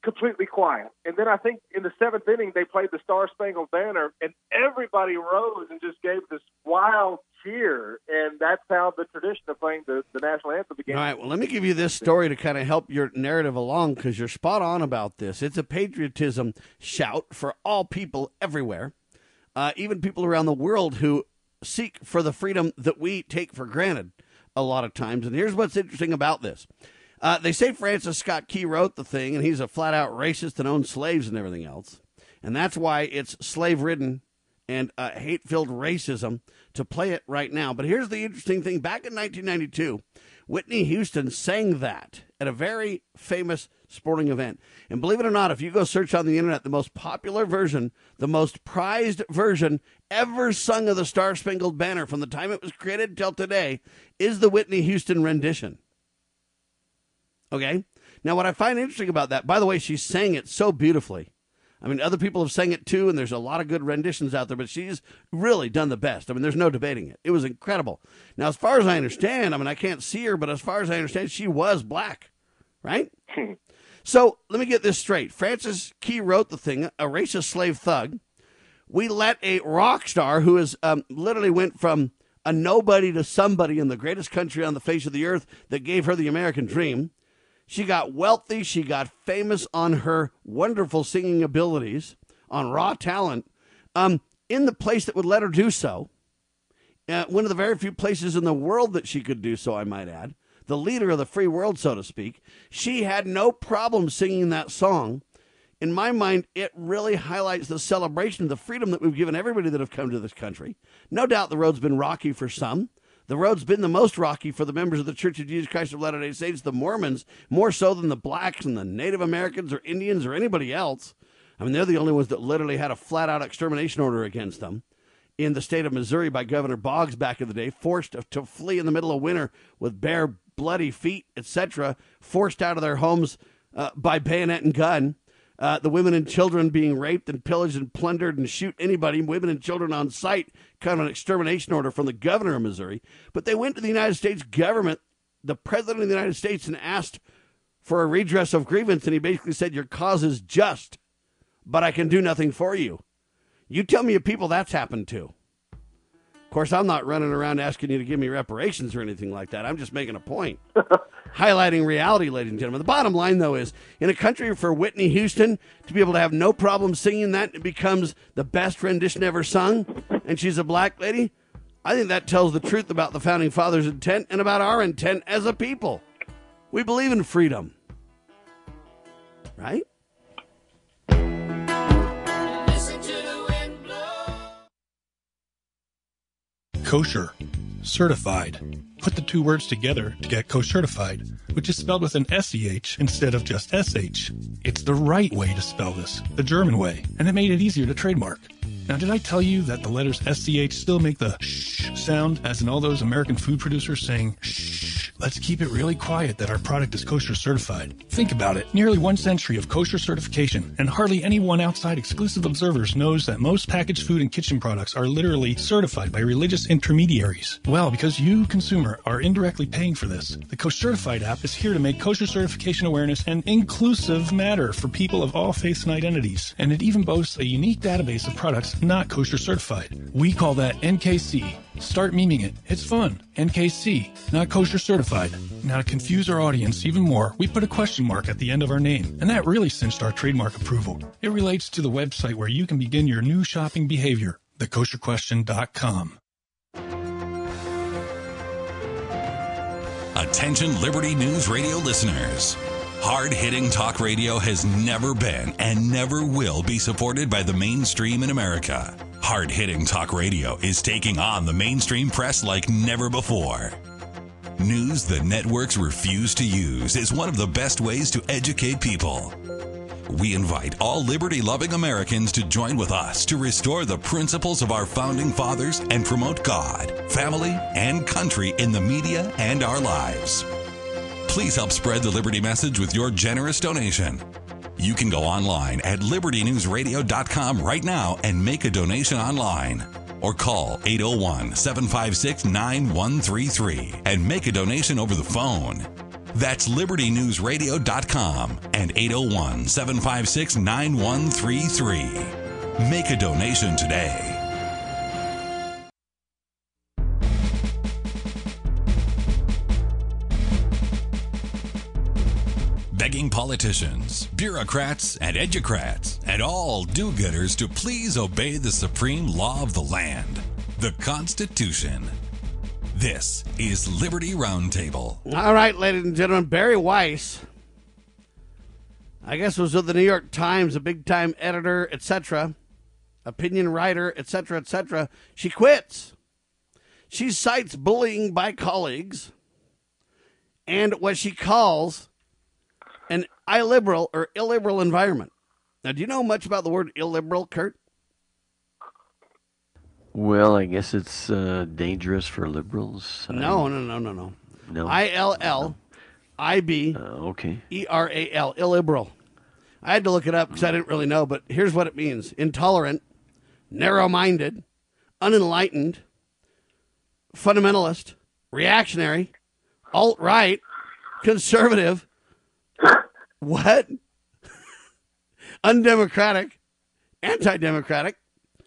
completely quiet. And then I think in the seventh inning they played the Star Spangled Banner, and everybody rose and just gave this wild cheer. And that's how the tradition of playing the, the national anthem began. All right. Well, let me give you this story to kind of help your narrative along because you're spot on about this. It's a patriotism shout for all people everywhere, uh, even people around the world who seek for the freedom that we take for granted a lot of times. And here's what's interesting about this. Uh, they say Francis Scott Key wrote the thing, and he's a flat out racist and owns slaves and everything else. And that's why it's slave ridden and uh, hate filled racism to play it right now. But here's the interesting thing back in 1992, Whitney Houston sang that at a very famous sporting event. And believe it or not, if you go search on the internet, the most popular version, the most prized version ever sung of the Star Spangled Banner from the time it was created till today is the Whitney Houston rendition. Okay? Now, what I find interesting about that, by the way, she sang it so beautifully. I mean, other people have sang it too, and there's a lot of good renditions out there, but she's really done the best. I mean, there's no debating it. It was incredible. Now, as far as I understand, I mean, I can't see her, but as far as I understand, she was black, right? so let me get this straight. Francis Key wrote the thing, a racist slave thug. We let a rock star who is um, literally went from a nobody to somebody in the greatest country on the face of the earth that gave her the American dream she got wealthy. She got famous on her wonderful singing abilities, on raw talent, um, in the place that would let her do so. Uh, one of the very few places in the world that she could do so, I might add. The leader of the free world, so to speak. She had no problem singing that song. In my mind, it really highlights the celebration of the freedom that we've given everybody that have come to this country. No doubt the road's been rocky for some. The road's been the most rocky for the members of the Church of Jesus Christ of Latter day Saints, the Mormons, more so than the blacks and the Native Americans or Indians or anybody else. I mean, they're the only ones that literally had a flat out extermination order against them in the state of Missouri by Governor Boggs back in the day, forced to, flee in the middle of winter with bare, bloody feet, etc., forced out of their homes uh, by bayonet and gun uh, the women and children being raped and pillaged and plundered and shoot anybody, women and children on sight, kind of an extermination order from the governor of Missouri. But they went to the United States government, the president of the United States, and asked for a redress of grievance. And he basically said, Your cause is just, but I can do nothing for you. You tell me of people that's happened to. Of course, I'm not running around asking you to give me reparations or anything like that. I'm just making a point, highlighting reality, ladies and gentlemen. The bottom line, though, is in a country for Whitney Houston to be able to have no problem singing that, it becomes the best rendition ever sung, and she's a black lady. I think that tells the truth about the founding fathers' intent and about our intent as a people. We believe in freedom, right? Kosher, certified. Put the two words together to get kosher-certified, which is spelled with an SCH instead of just SH. It's the right way to spell this, the German way, and it made it easier to trademark. Now, did I tell you that the letters SCH still make the shh sound, as in all those American food producers saying shh? Let's keep it really quiet that our product is kosher certified. Think about it. Nearly one century of kosher certification, and hardly anyone outside exclusive observers knows that most packaged food and kitchen products are literally certified by religious intermediaries. Well, because you, consumer, are indirectly paying for this, the Kosher Certified app is here to make kosher certification awareness an inclusive matter for people of all faiths and identities. And it even boasts a unique database of products not kosher certified. We call that NKC. Start memeing it. It's fun. NKC, not kosher certified. Now, to confuse our audience even more, we put a question mark at the end of our name, and that really cinched our trademark approval. It relates to the website where you can begin your new shopping behavior, thekosherquestion.com. Attention Liberty News Radio listeners. Hard hitting talk radio has never been and never will be supported by the mainstream in America. Hard hitting talk radio is taking on the mainstream press like never before. News the networks refuse to use is one of the best ways to educate people. We invite all liberty loving Americans to join with us to restore the principles of our founding fathers and promote God, family, and country in the media and our lives. Please help spread the Liberty message with your generous donation. You can go online at libertynewsradio.com right now and make a donation online. Or call 801 756 9133 and make a donation over the phone. That's libertynewsradio.com and 801 756 9133. Make a donation today. Politicians, bureaucrats, and educrats, and all do gooders to please obey the supreme law of the land, the Constitution. This is Liberty Roundtable. All right, ladies and gentlemen, Bari Weiss, I guess was with the New York Times, a big time editor, etc., opinion writer, etc., etc. She quits. She cites bullying by colleagues and what she calls an illiberal or illiberal environment. Now, do you know much about the word illiberal, Kurt? Well, I guess it's uh, dangerous for liberals. No, no, no, no, no. No. I L L I B okay. E R A L, illiberal. I had to look it up because I didn't really know, but here's what it means intolerant, narrow minded, unenlightened, fundamentalist, reactionary, alt right, conservative, what? Undemocratic, anti democratic,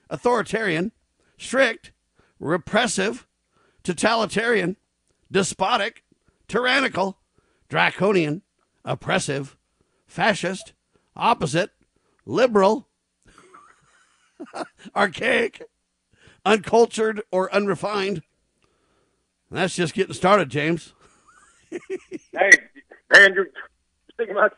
authoritarian, strict, repressive, totalitarian, despotic, tyrannical, draconian, oppressive, fascist, opposite, liberal, archaic, uncultured, or unrefined. That's just getting started, James. hey, man, man.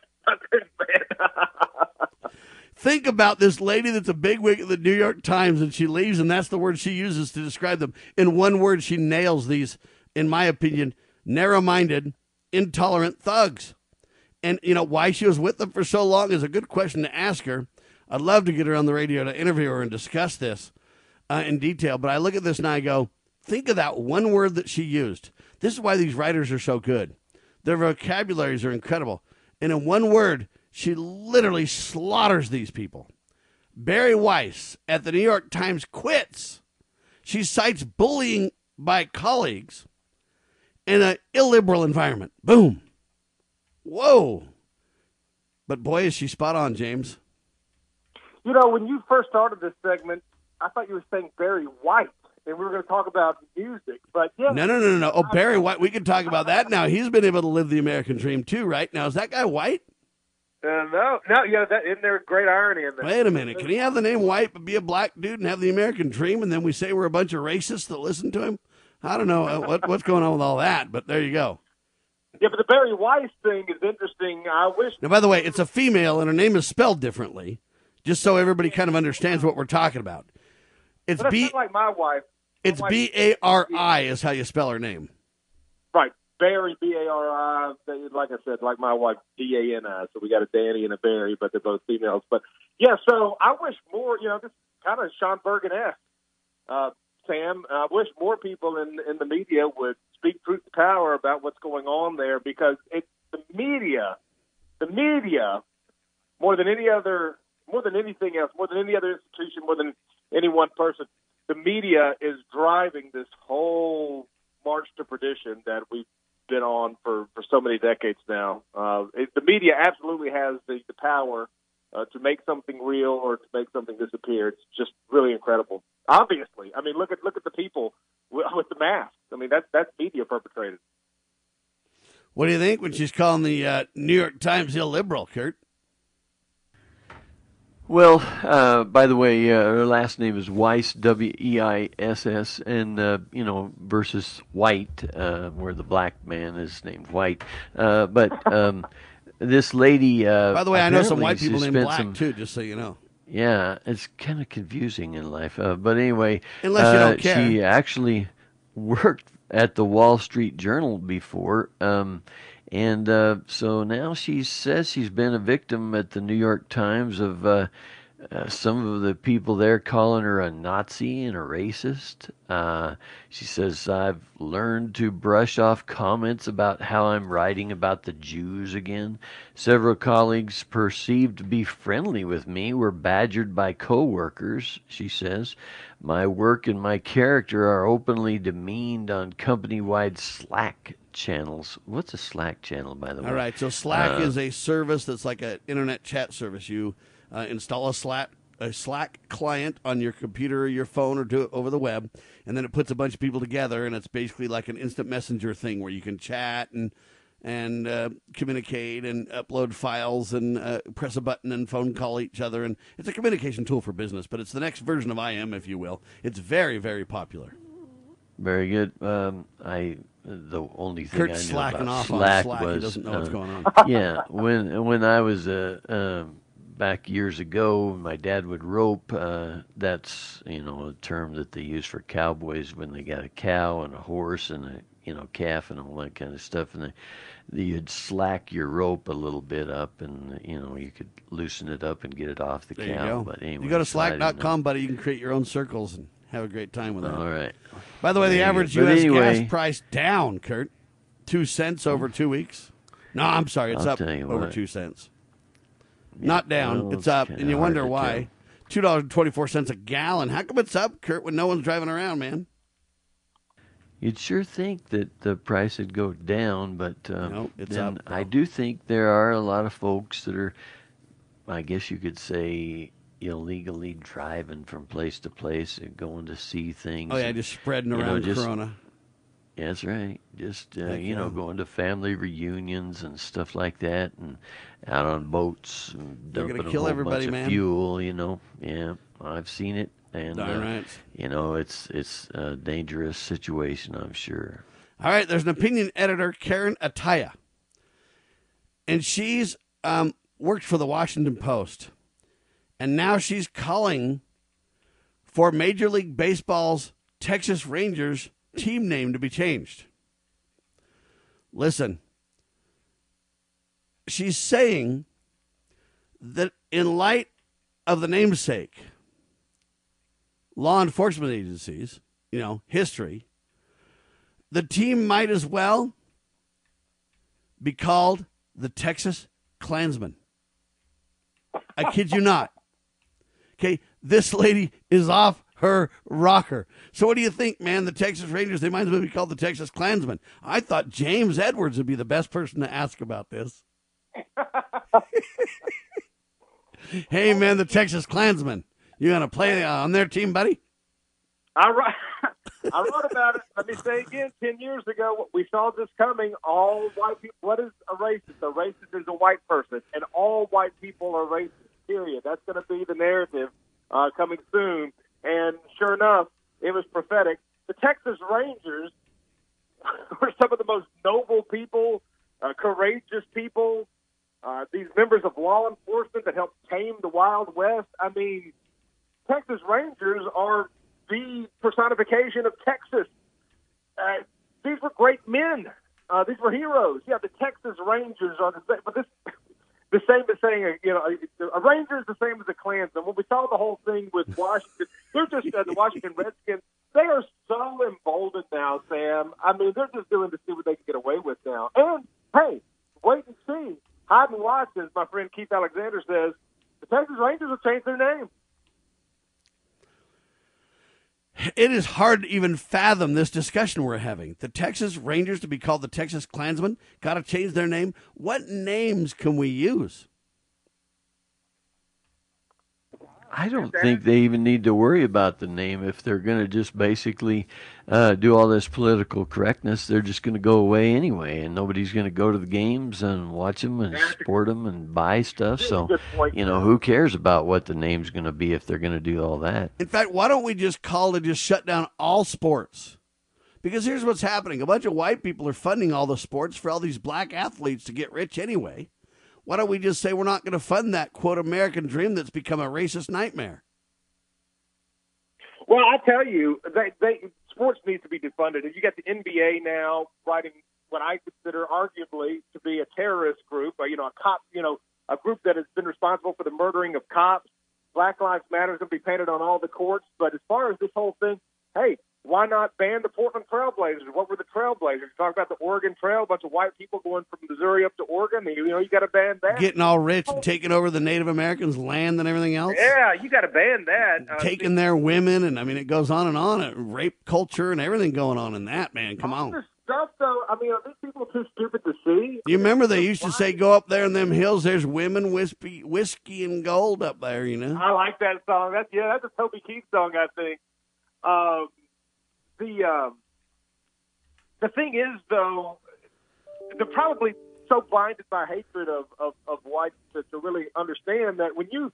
Think about this lady that's a bigwig at the New York Times and she leaves, and that's the word she uses to describe them. In one word, she nails these, in my opinion, narrow minded, intolerant thugs. And, you know, why she was with them for so long is a good question to ask her. I'd love to get her on the radio to interview her and discuss this uh, in detail. But I look at this and I go, think of that one word that she used. This is why these writers are so good. Their vocabularies are incredible. And in one word, she literally slaughters these people. Bari Weiss at the New York Times quits. She cites bullying by colleagues in an illiberal environment. Boom. Whoa. But boy, is she spot on, James. You know, when you first started this segment, I thought you were saying Barry White, and we were going to talk about music. But yeah, No, no, no, no, no. Oh, Barry White. We can talk about that now. He's been able to live the American dream too, right? Now, is that guy white? Uh, no, no, yeah, that isn't there great irony in that? Wait a minute. Can he have the name White but be a black dude and have the American dream, and then we say we're a bunch of racists that listen to him? I don't know uh, what, what's going on with all that, but there you go. Yeah, but the Bari Weiss thing is interesting. I wish. Now, by the way, it's a female, and her name is spelled differently, just so everybody kind of understands what we're talking about. It's B. like my wife. It's B A R I is how you spell her name. Right, Bari B A R I. Like I said, like my wife D A N I. So we got a Dani and a Bari, but they're both females. But yeah, so I wish more. You know, this kind of Sean Bergen esque. Uh, Sam, I wish more people in in the media would speak truth to power about what's going on there because it's the media, the media, more than any other, more than anything else, more than any other institution, more than any one person, the media is driving this whole march to perdition that we've been on for, for so many decades now. Uh, it, the media absolutely has the, the power uh, to make something real or to make something disappear. It's just really incredible. Obviously, I mean, look at look at the people with, with the masks. I mean, that's that's media perpetrated. What do you think when she's calling the uh, New York Times illiberal, Kurt? Well, uh, by the way, uh, her last name is Weiss, W E I S S, and uh, you know versus White, uh, where the black man is named White. Uh, but um, this lady. Uh, By the way, I know some white people named Black some- too. Just so you know. Yeah, it's kind of confusing in life. Uh, but anyway, Unless you don't care. she actually worked at the Wall Street Journal before. Um, and uh, so now she says she's been a victim at the New York Times of uh, uh, some of the people there calling her a Nazi and a racist. Uh, she says, I've learned to brush off comments about how I'm writing about the Jews again. Several colleagues perceived to be friendly with me were badgered by coworkers, she says. My work and my character are openly demeaned on company wide Slack channels. What's a Slack channel, by the way? All right. So Slack Uh, is a service that's like an internet chat service. You uh, install a Slack a Slack client on your computer or your phone or do it over the web, and then it puts a bunch of people together, and it's basically like an instant messenger thing where you can chat and and uh, communicate and upload files and uh, press a button and phone call each other, and it's a communication tool for business. But it's the next version of IM, if you will. It's very very popular. Very good. Um, I the only thing Kurt's I knew slacking about off on Slack Slack. He was doesn't know what's uh, going on. yeah, when when I was uh, um, back years ago, my dad would rope. Uh, that's you know a term that they use for cowboys when they got a cow and a horse and a you know calf and all that kind of stuff, and they, you'd slack your rope a little bit up, and you know you could loosen it up and get it off the There you cow. go. But anyway, you go to so I didn't know. slack.com, buddy. You can create your own circles and have a great time with that. All right. By the way, the average But U.S. anyway- gas price down, Kurt, two cents over two weeks. No, I'm sorry, it's I'll up over what. two cents. Not down, well, it's up, and you wonder why. Two dollars and twenty four cents a gallon. How come it's up, Kurt, when no one's driving around, man? You'd sure think that the price would go down, but um, Nope, it's then up, I do think there are a lot of folks that are, I guess you could say, illegally driving from place to place and going to see things. Oh yeah, and, just spreading you know, around just- Corona. Yeah, that's right. Just uh, you know, going to family reunions and stuff like that, and out on boats and gonna dumping a whole bunch man. of fuel. You know, yeah, I've seen it, and uh, right. you know, it's it's a dangerous situation. I'm sure. All right, there's an opinion editor, Karen Attiah, and she's um, worked for the Washington Post, and now she's calling for Major League Baseball's Texas Rangers team name to be changed. Listen, she's saying that in light of the namesake, law enforcement agencies, you know, history, the team might as well be called the Texas Klansmen. I kid you not. Okay, this lady is off her rocker. So what do you think, man? The Texas Rangers, they might as well be called the Texas Klansmen. I thought James Edwards would be the best person to ask about this. hey, man, the Texas Klansmen. You gonna play uh, on their team, buddy? I wrote, I wrote about it. Let me say again. Ten years ago, we saw this coming. All white people. What is a racist? A racist is a white person, and all white people are racist. Period. That's going to be the narrative uh, coming soon. And sure enough, it was prophetic. The Texas Rangers were some of the most noble people, uh, courageous people. Uh, these members of law enforcement that helped tame the Wild West. I mean, Texas Rangers are the personification of Texas. Uh, these were great men. Uh, these were heroes. Yeah, the Texas Rangers are the same. But this, the same as saying, uh, you know, a Ranger is the same as a Klansman. When we saw the whole thing with Washington, they're just uh, the Washington Redskins. They are so emboldened now, Sam. I mean, they're just doing to see what they can get away with now. And hey, wait and see. Hide and watch, as my friend Keith Alexander says. The Texas Rangers will change their name. It is hard to even fathom this discussion we're having. The Texas Rangers to be called the Texas Klansmen got to change their name. What names can we use? I don't think they even need to worry about the name if they're going to just basically uh, do all this political correctness. They're just going to go away anyway, and nobody's going to go to the games and watch them and support them and buy stuff. So, you know, who cares about what the name's going to be if they're going to do all that? In fact, why don't we just call it just shut down all sports? Because here's what's happening: a bunch of white people are funding all the sports for all these black athletes to get rich anyway. Why don't we just say we're not going to fund that quote American dream that's become a racist nightmare? Well, I tell you, they, they sports needs to be defunded. You got the NBA now writing what I consider arguably to be a terrorist group, or, you know, a cop, you know, a group that has been responsible for the murdering of cops. Black Lives Matter is going to be painted on all the courts. But as far as this whole thing, hey, why not ban the Portland Trailblazers? What were the Trailblazers? You talk about the Oregon Trail, a bunch of white people going from Missouri up to Oregon. You know, you got to ban that. Getting all rich and taking over the Native Americans' land and everything else. Yeah, you got to ban that. Uh, Taking their women, and I mean, it goes on and on. Uh, rape culture and everything going on in that, man. Come on. this stuff, though. I mean, are these people too stupid to see? You remember they used to say, "Go up there in them hills. There's women, whiskey, whiskey and gold up there." You know. I like that song. That's yeah, that's a Toby Keith song, I think. Um, the um, the thing is, though, they're probably so blinded by hatred of of, of whites to, to really understand that when you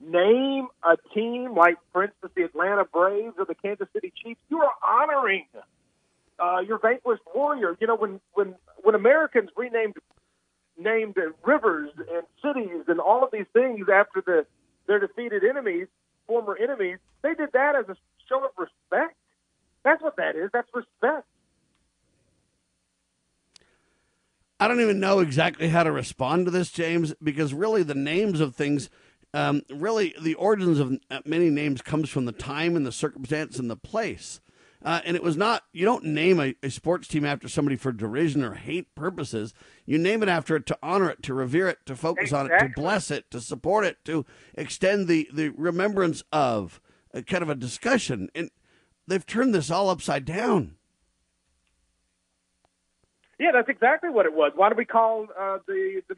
name a team like, for instance, the Atlanta Braves or the Kansas City Chiefs, you are honoring uh, your vanquished warrior. You know, when when when Americans renamed named rivers and cities and all of these things after the their defeated enemies, former enemies, they did that as a show of respect. That's that is. Respect. I don't even know exactly how to respond to this, James, because really the names of things, um, really the origins of uh, many names comes from the time and the circumstance and the place. Uh, and it was not, you don't name a, a, sports team after somebody for derision or hate purposes. You name it after it to honor it, to revere it, to focus exactly. on it, to bless it, to support it, to extend the, the remembrance of a kind of a discussion. And they've turned this all upside down. Yeah, that's exactly what it was. Why do we call uh, the, the?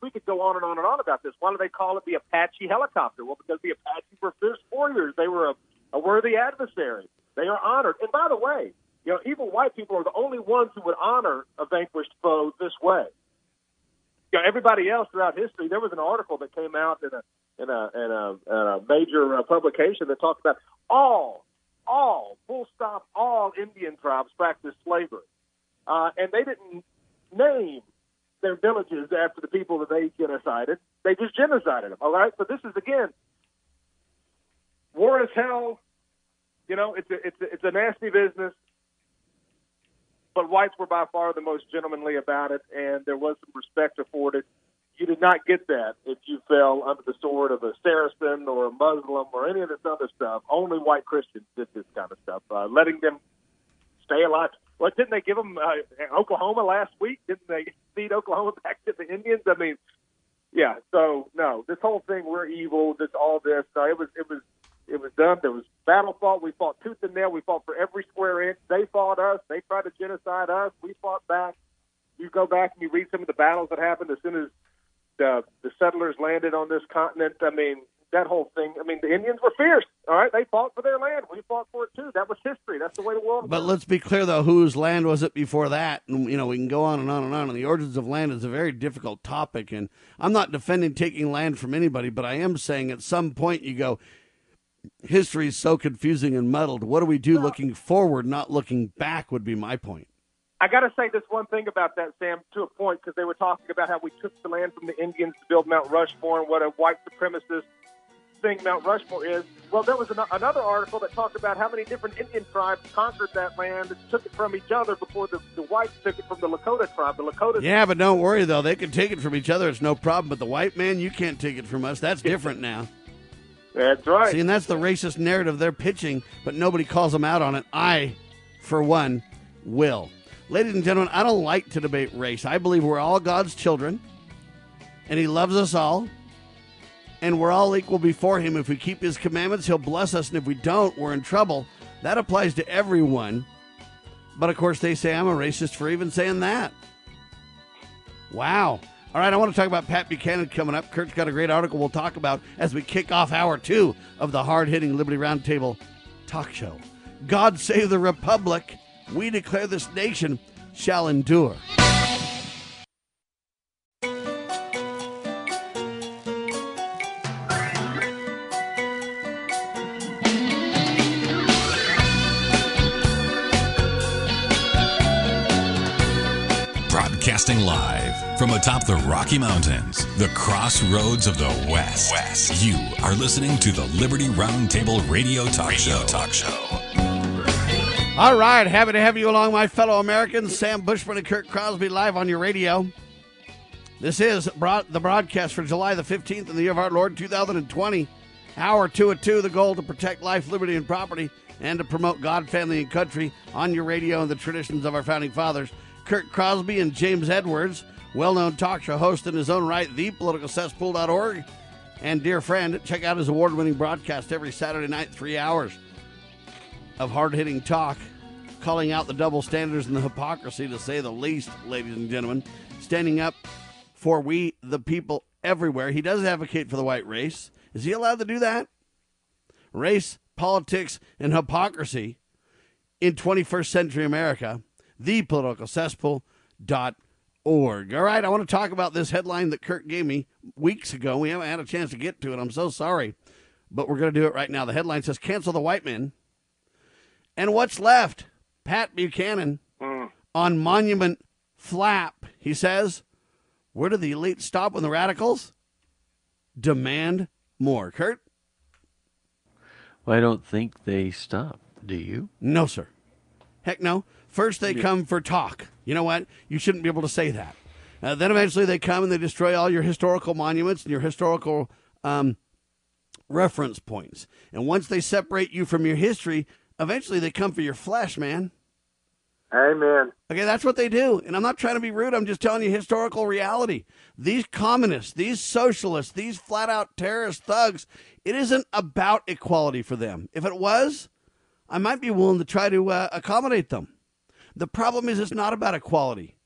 We could go on and on and on about this. Why do they call it the Apache helicopter? Well, because the Apache were fierce warriors. They were a, a worthy adversary. They are honored. And by the way, you know, evil white people are the only ones who would honor a vanquished foe this way. You know, everybody else throughout history. There was an article that came out in a in a in a, in a major uh, publication that talked about all all, full stop, all Indian tribes practiced slavery. Uh, and they didn't name their villages after the people that they genocided. They just genocided them. All right. So this is again, war is hell. You know, it's a, it's a, it's a nasty business. But whites were by far the most gentlemanly about it, and there was some respect afforded you did not get that if you fell under the sword of a Saracen or a Muslim or any of this other stuff. Only white Christians did this kind of stuff, uh, letting them stay alive. What didn't they give them uh, Oklahoma last week? Didn't they feed Oklahoma back to the Indians? I mean, yeah. So no, this whole thing, we're evil. This all this. No, it was it was it was done. There was battle fought. We fought tooth and nail. We fought for every square inch. They fought us. They tried to genocide us. We fought back. You go back and you read some of the battles that happened as soon as the the settlers landed on this continent. I mean, that whole thing. I mean, the Indians were fierce. All right, they fought for their land. We fought for it too. That was history. That's the way the world. Was. But let's be clear, though, whose land was it before that? And you know, we can go on and on and on. And the origins of land is a very difficult topic. And I'm not defending taking land from anybody, but I am saying at some point you go. History is so confusing and muddled. What do we do looking forward, not looking back? Would be my point. I got to say this one thing about that, Sam, to a point, because they were talking about how we took the land from the Indians to build Mount Rushmore and what a white supremacist thing Mount Rushmore is. Well, there was an- another article that talked about how many different Indian tribes conquered that land and took it from each other before the, the whites took it from the Lakota tribe. The Lakota. Yeah, but don't worry though; they can take it from each other. It's no problem. But the white man, you can't take it from us. That's different now. That's right. See, and that's the racist narrative they're pitching, but nobody calls them out on it. I, for one, will. Ladies and gentlemen, I don't like to debate race. I believe we're all God's children, and He loves us all, and we're all equal before Him. If we keep His commandments, He'll bless us, and if we don't, we're in trouble. That applies to everyone. But of course, they say I'm a racist for even saying that. Wow. All right, I want to talk about Pat Buchanan coming up. Kurt's got a great article we'll talk about as we kick off hour two of the hard hitting Liberty Roundtable talk show. God save the Republic. We declare this nation shall endure. Broadcasting live from atop the Rocky Mountains, the crossroads of the West. West. You are listening to the Liberty Roundtable Radio Talk Show. Talk Show. All right, happy to have you along, my fellow Americans. Sam Bushman and Kurt Crosby live on your radio. This is the broadcast for July the 15th in the year of our Lord 2020. Hour two at two, the goal to protect life, liberty, and property, and to promote God, family, and country on your radio and the traditions of our founding fathers. Kurt Crosby and James Edwards, well known talk show host in his own right, thepoliticalcesspool.org. And dear friend, check out his award winning broadcast every Saturday night, three hours of hard hitting talk, calling out the double standards and the hypocrisy, to say the least, ladies and gentlemen, standing up for we, the people everywhere. He does advocate for the white race. Is he allowed to do that? Race, politics, and hypocrisy in 21st century America thepoliticalcesspool.org. All right, I want to talk about this headline that Kurt gave me weeks ago. We haven't had a chance to get to it. I'm so sorry, but we're going to do it right now. The headline says Cancel the White Men. And what's left? Pat Buchanan on Monument Flap. He says, Where do the elite stop when the radicals demand more? Kurt? Well, I don't think they stop. Do you? No, sir. Heck no. First, they come for talk. You know what? You shouldn't be able to say that. Uh, then eventually they come and they destroy all your historical monuments and your historical um, reference points. And once they separate you from your history, eventually they come for your flesh, man. Amen. Okay, that's what they do. And I'm not trying to be rude. I'm just telling you historical reality. These communists, these socialists, these flat out terrorist thugs, it isn't about equality for them. If it was, I might be willing to try to uh, accommodate them. The problem is, it's not about equality.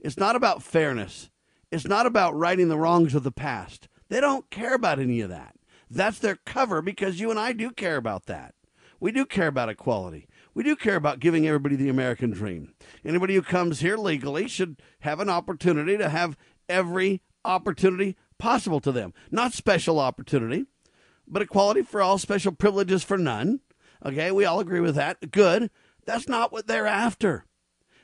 It's not about fairness. It's not about righting the wrongs of the past. They don't care about any of that. That's their cover because you and I do care about that. We do care about equality. We do care about giving everybody the American dream. Anybody who comes here legally should have an opportunity to have every opportunity possible to them. Not special opportunity, but equality for all, special privileges for none. Okay, we all agree with that. Good. That's not what they're after.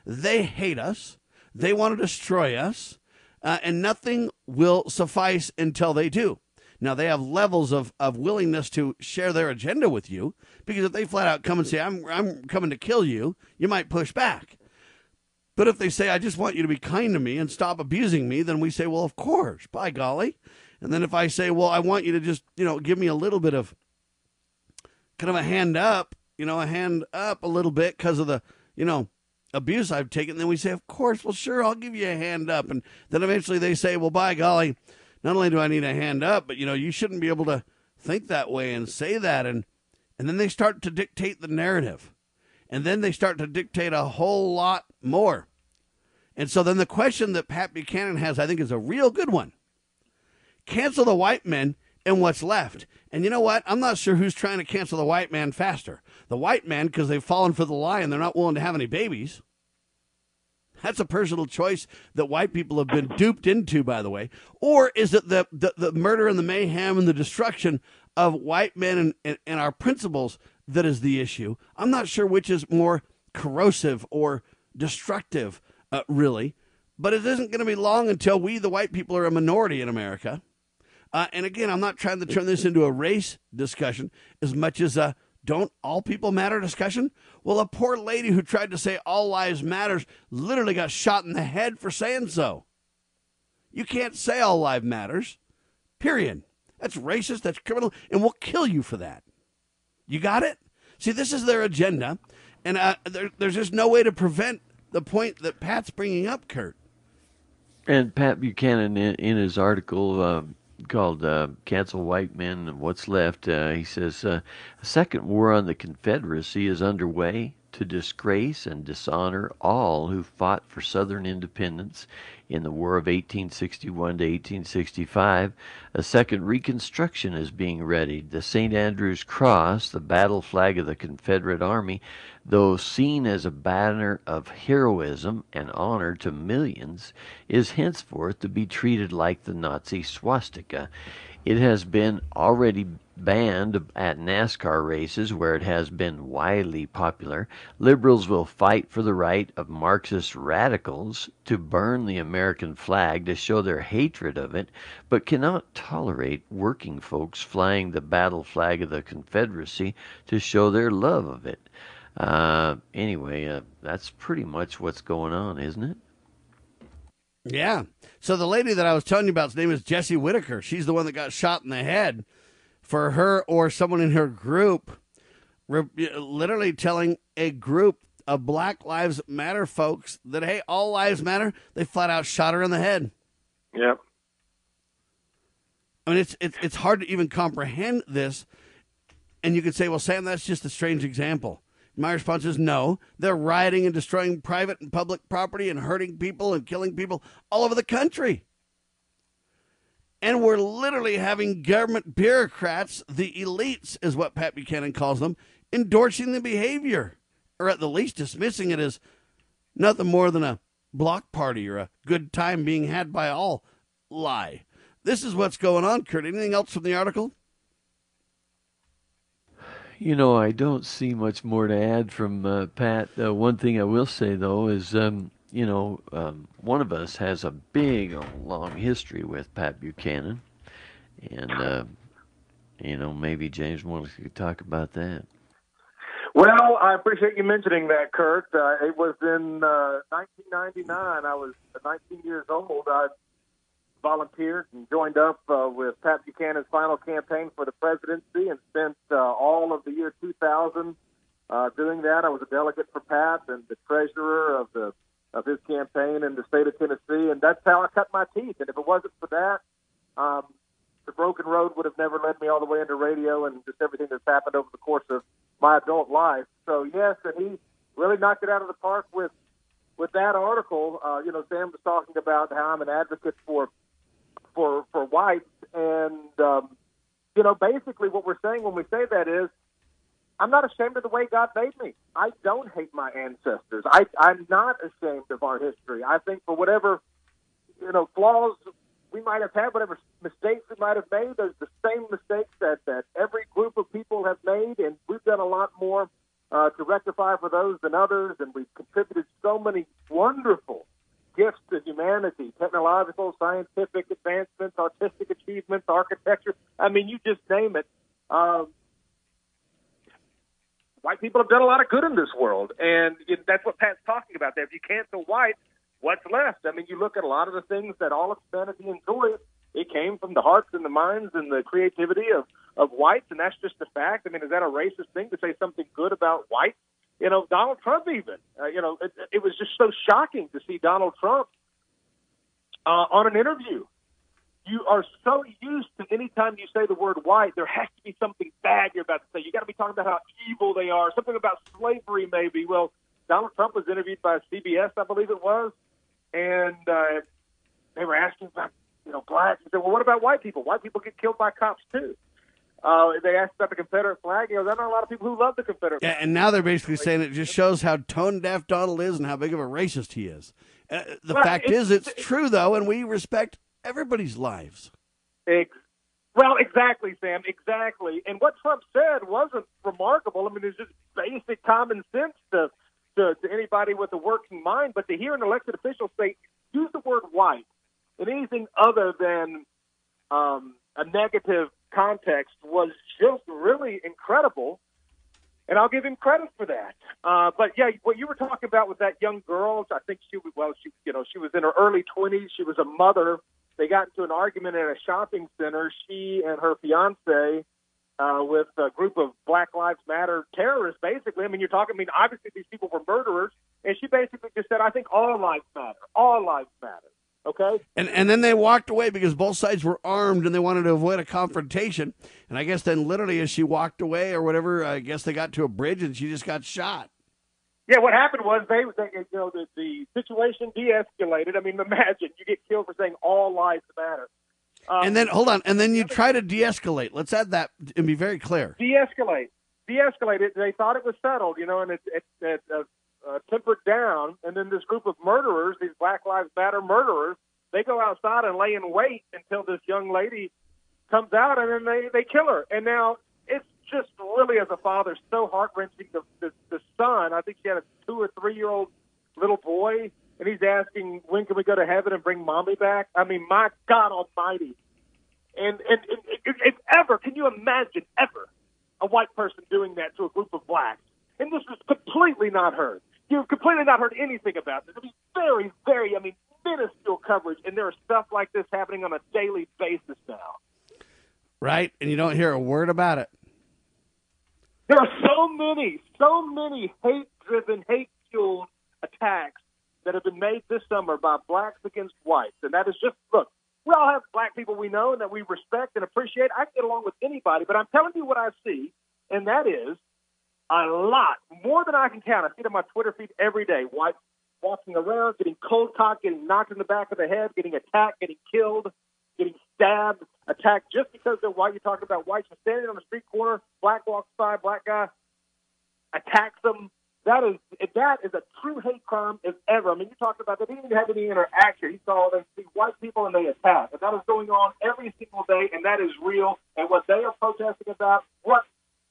They hate us. They want to destroy us. Uh, and nothing will suffice until they do. Now, they have levels of, of willingness to share their agenda with you because if they flat out come and say, I'm, I'm coming to kill you, you might push back. But if they say, I just want you to be kind to me and stop abusing me, then we say, well, of course, by golly. And then if I say, well, I want you to just, you know, give me a little bit of kind of a hand up, you know, a hand up a little bit because of the, you know, abuse I've taken, then we say, of course, well, sure, I'll give you a hand up. And then eventually they say, well, by golly, not only do I need a hand up, but, you know, you shouldn't be able to think that way and say that. And, and then they start to dictate the narrative. And then they start to dictate a whole lot more. And so then the question that Pat Buchanan has, I think, is a real good one. Cancel the white men and what's left. And you know what? I'm not sure who's trying to cancel the white man faster. The white man, because they've fallen for the lie and they're not willing to have any babies. That's a personal choice that white people have been duped into, by the way. Or is it the, the, the murder and the mayhem and the destruction of white men and, and, and our principles that is the issue? I'm not sure which is more corrosive or destructive, uh, really. But it isn't going to be long until we, the white people, are a minority in America. Uh, and again, I'm not trying to turn this into a race discussion as much as a don't all people matter discussion. Well, a poor lady who tried to say all lives matters literally got shot in the head for saying so. You can't say all lives matters. Period. That's racist. That's criminal, and we'll kill you for that. You got it? See, this is their agenda, and uh, there, there's just no way to prevent the point that Pat's bringing up, Kurt. And Pat Buchanan, in, in his article uh, called uh, "Cancel White Men and What's Left," uh, he says uh, a second war on the Confederacy is underway. To disgrace and dishonor all who fought for Southern independence in the War of 1861 to 1865. A second Reconstruction is being readied. The St. Andrew's Cross, the battle flag of the Confederate Army, though seen as a banner of heroism and honor to millions, is henceforth to be treated like the Nazi swastika. It has been already banned at NASCAR races where it has been widely popular. Liberals will fight for the right of Marxist radicals to burn the American flag to show their hatred of it, but cannot tolerate working folks flying the battle flag of the Confederacy to show their love of it. Uh, anyway, uh, that's pretty much what's going on, isn't it? Yeah. So the lady that I was telling you about's name is Jessie Whitaker. She's the one that got shot in the head. For her or someone in her group, re- literally telling a group of Black Lives Matter folks that hey, all lives matter. They flat out shot her in the head. Yep. I mean, it's it's it's hard to even comprehend this. And you could say, well, Sam, that's just a strange example. My response is no. They're rioting and destroying private and public property and hurting people and killing people all over the country. And we're literally having government bureaucrats, the elites is what Pat Buchanan calls them, endorsing the behavior, or at the least dismissing it as nothing more than a block party or a good time being had by all. Lie. This is what's going on, Kurt. Anything else from the article? You know, I don't see much more to add from uh, Pat. Uh, one thing I will say, though, is um, you know, um, one of us has a big, long history with Pat Buchanan, and uh, you know, maybe James wants to talk about that. Well, I appreciate you mentioning that, Kurt. Uh, it was in uh, 1999. I was 19 years old. I volunteered and joined up uh, with Pat Buchanan's final campaign for the presidency and spent uh, all of the year 2000 uh, doing that. I was a delegate for Pat and the treasurer of the of his campaign in the state of Tennessee, and that's how I cut my teeth. And if it wasn't for that, um, the broken road would have never led me all the way into radio and just everything that's happened over the course of my adult life. So yes, and he really knocked it out of the park with with that article. Uh, you know, Sam was talking about how I'm an advocate for for for whites, and um, you know, basically what we're saying when we say that is, I'm not ashamed of the way God made me. I don't hate my ancestors. I, I'm not ashamed of our history. I think for whatever you know flaws we might have had, whatever mistakes we might have made, there's the same mistakes that that every group of people have made, and we've done a lot more uh, to rectify for those than others, and we've contributed so many wonderful gifts to humanity, technological, scientific advancements, artistic achievements, architecture. I mean, you just name it. Um, white people have done a lot of good in this world, and that's what Pat's talking about there. If you cancel white, what's left? I mean, you look at a lot of the things that all of humanity enjoys. It came from the hearts and the minds and the creativity of of whites, and that's just a fact. I mean, is that a racist thing to say something good about whites? You know, Donald Trump even. Uh, you know, it, it was just so shocking to see Donald Trump uh, on an interview. You are so used to anytime you say the word white, there has to be something bad you're about to say. You got to be talking about how evil they are, something about slavery, maybe. Well, Donald Trump was interviewed by CBS, I believe it was, and uh, they were asking about you know blacks. He said, "Well, what about white people? White people get killed by cops too." Uh, they asked about the Confederate flag. You know, there are a lot of people who love the Confederate. Yeah, flag. and now they're basically saying it just shows how tone deaf Donald is and how big of a racist he is. Uh, the Well, fact it's- is, it's true though, and we respect everybody's lives. Well, exactly, Sam, exactly. And what Trump said wasn't remarkable. I mean, it's just basic common sense to, to to anybody with a working mind. But to hear an elected official say use the word white in anything other than um, a negative context was just really incredible. And I'll give him credit for that. Uh, but yeah, what you were talking about with that young girl, I think she was, well, she, you know, she was in her early 20s. She was a mother. They got into an argument at a shopping center. She and her fiance, uh, with a group of Black Lives Matter terrorists, basically. I mean, you're talking, I mean, obviously these people were murderers. And she basically just said, I think all lives matter. All lives matter. Okay? And and then they walked away because both sides were armed and they wanted to avoid a confrontation. And I guess then literally as she walked away or whatever, I guess they got to a bridge and she just got shot. Yeah, what happened was they, they you know, the, the situation de-escalated. I mean, imagine you get killed for saying all lives matter. Um, and then hold on, and then you try to de-escalate. Let's add that and be very clear. de-escalate, de-escalate it. They thought it was settled, you know, and it, it, it uh, uh, tempered down. And then this group of murderers, these Black Lives Matter murderers, they go outside and lay in wait until this young lady comes out, and then they they kill her. And now just really, as a father, so heart wrenching. The, the the son, I think she had a two or three year old little boy, and he's asking, when can we go to heaven and bring mommy back? I mean, my God Almighty. And and, and if, if ever, can you imagine ever a white person doing that to a group of blacks? And this was completely not heard. You've completely not heard anything about this. I mean, very, very, I mean, minuscule coverage, and there is stuff like this happening on a daily basis now. Right? And you don't hear a word about it. There are so many, so many hate-driven, hate-fueled attacks that have been made this summer by blacks against whites, and that is just look. We all have black people we know and that we respect and appreciate. I can get along with anybody, but I'm telling you what I see, and that is a lot more than I can count. I see it on my Twitter feed every day. Whites walking around, getting cold cocked, getting knocked in the back of the head, getting attacked, getting killed, getting stabbed, attacked just because they're white. You're talking about whites are standing on the street corner, black walks by, black guy attacks them. That is that is a true hate crime if ever. I mean, you talked about that. they didn't even have any interaction. He saw them see white people and they attack, and that is going on every single day, and that is real. And what they are protesting about, what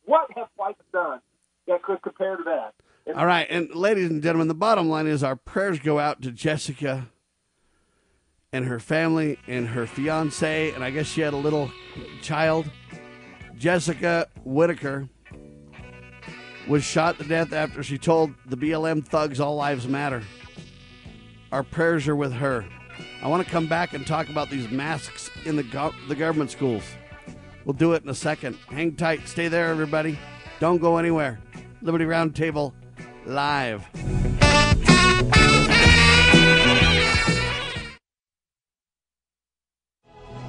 what have whites done that could compare to that? All right, and ladies and gentlemen, the bottom line is our prayers go out to Jessica and her family and her fiance, and I guess she had a little child. Jessica Whitaker was shot to death after she told the BLM thugs all lives matter. Our prayers are with her. I want to come back and talk about these masks in the go- the government schools. We'll do it in a second. Hang tight. Stay there, everybody. Don't go anywhere. Liberty Roundtable live.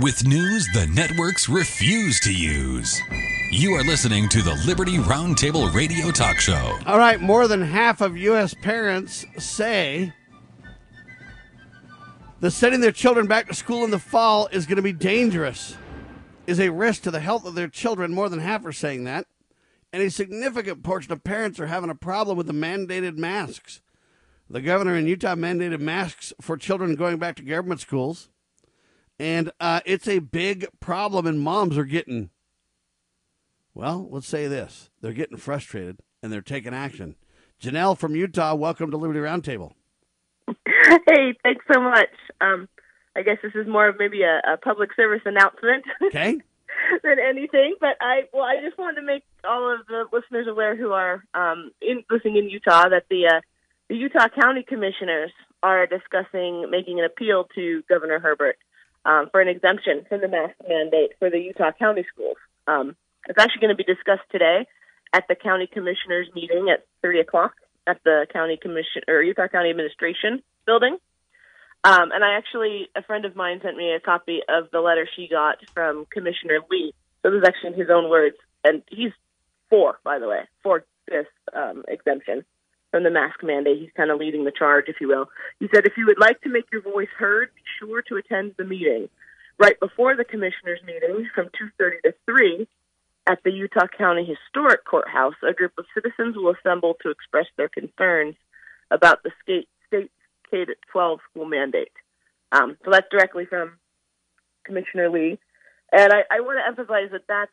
With news the networks refuse to use. You are listening to the Liberty Roundtable Radio Talk Show. All right, more than half of U.S. parents say that sending their children back to school in the fall is going to be dangerous, is a risk to the health of their children. More than half are saying that. And a significant portion of parents are having a problem with the mandated masks. The governor in Utah mandated masks for children going back to government schools. And uh, it's a big problem, and moms are getting, well, let's say this they're getting frustrated and they're taking action. Janelle from Utah, welcome to Liberty Roundtable. hey, thanks so much. Um, I guess this is more of maybe a, a public service announcement. Okay. than anything, but I well, I just wanted to make all of the listeners aware who are um, in, listening in Utah that the uh, the Utah County Commissioners are discussing making an appeal to Governor Herbert um, for an exemption from the mask mandate for the Utah County schools. Um, it's actually going to be discussed today at the County Commissioners meeting at three o'clock at the County Commission or Utah County Administration building. Um, and I actually, a friend of mine sent me a copy of the letter she got from Commissioner Lee. So this is actually in his own words, and he's for, by the way, for this um, exemption from the mask mandate. He's kind of leading the charge, if you will. He said, if you would like to make your voice heard, be sure to attend the meeting. Right before the commissioners' meeting from 2.30 to 3 at the Utah County Historic Courthouse, a group of citizens will assemble to express their concerns about the state, state K 12 school mandate. Um, so that's directly from Commissioner Lee. And I, I want to emphasize that that's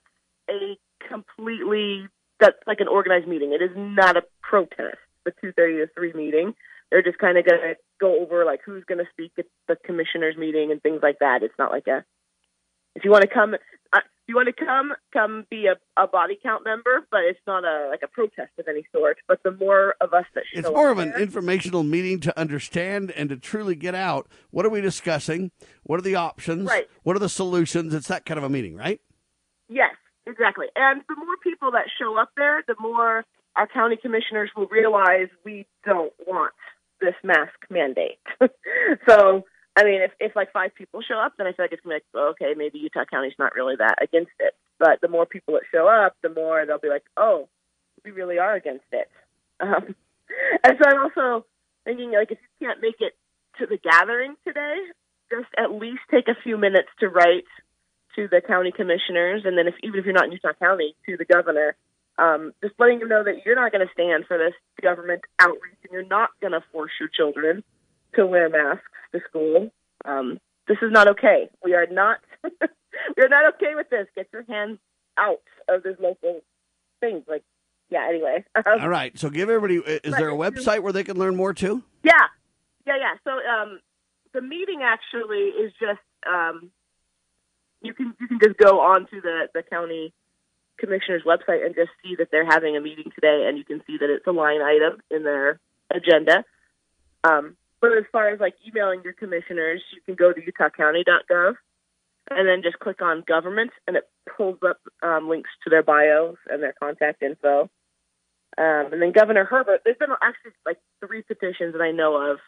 a completely, that's like an organized meeting. It is not a protest, the 2.30 to 3 meeting. They're just kind of going to go over like who's going to speak at the commissioners meeting and things like that. It's not like a, if you want to come, uh, if you want to come, come be a, a body count member, but it's not a like a protest of any sort. But the more of us that show It's more of an there- informational meeting to understand and to truly get out what are we discussing? What are the options? Right. What are the solutions? It's that kind of a meeting, right? Yes, exactly. And the more people that show up there, the more our county commissioners will realize we don't want this mask mandate. so, I mean, if, if like five people show up, then I feel like it's going to be like, okay, maybe Utah County's not really that against it. But the more people that show up, the more they'll be like, oh, we really are against it. Um, and so I'm also thinking, like, if you can't make it to the gathering today, just at least take a few minutes to write to the county commissioners, and then if even if you're not in Utah County, to the governor, um, just letting them know that you're not going to stand for this government outreach, and you're not going to force your children to wear masks to school. Um, this is not okay. We are not we are not okay with this. Get your hands out of this local things. Like, yeah. Anyway. Um, All right. So give everybody. Is there a website where they can learn more too? Yeah, yeah, yeah. So um, the meeting actually is just um, you can you can just go onto the the county commissioner's website and just see that they're having a meeting today, and you can see that it's a line item in their agenda. Um, but as far as like emailing your commissioners, you can go to utahcounty.gov and then just click on government, and it pulls up um, links to their bios and their contact info. Um, and then Governor Herbert, there's been actually like three petitions that I know of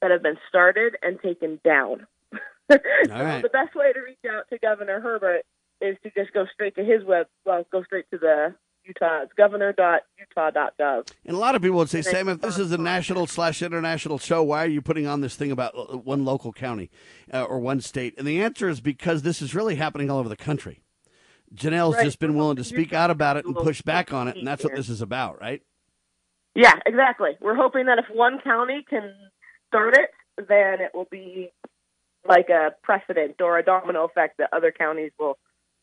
that have been started and taken down. so right. the best way to reach out to Governor Herbert is to just go straight to his web. Well, go straight to the Utah. It's governor.utah.gov. And a lot of people would say, Sam, if this is a national slash international show, why are you putting on this thing about uh, one local county uh, or one state? And the answer is because this is really happening all over the country. Janelle's Right. just been willing to speak out about it and push back on it, and that's what this is about, right? Yeah, exactly. We're hoping that if one county can start it, then it will be like a precedent or a domino effect that other counties will.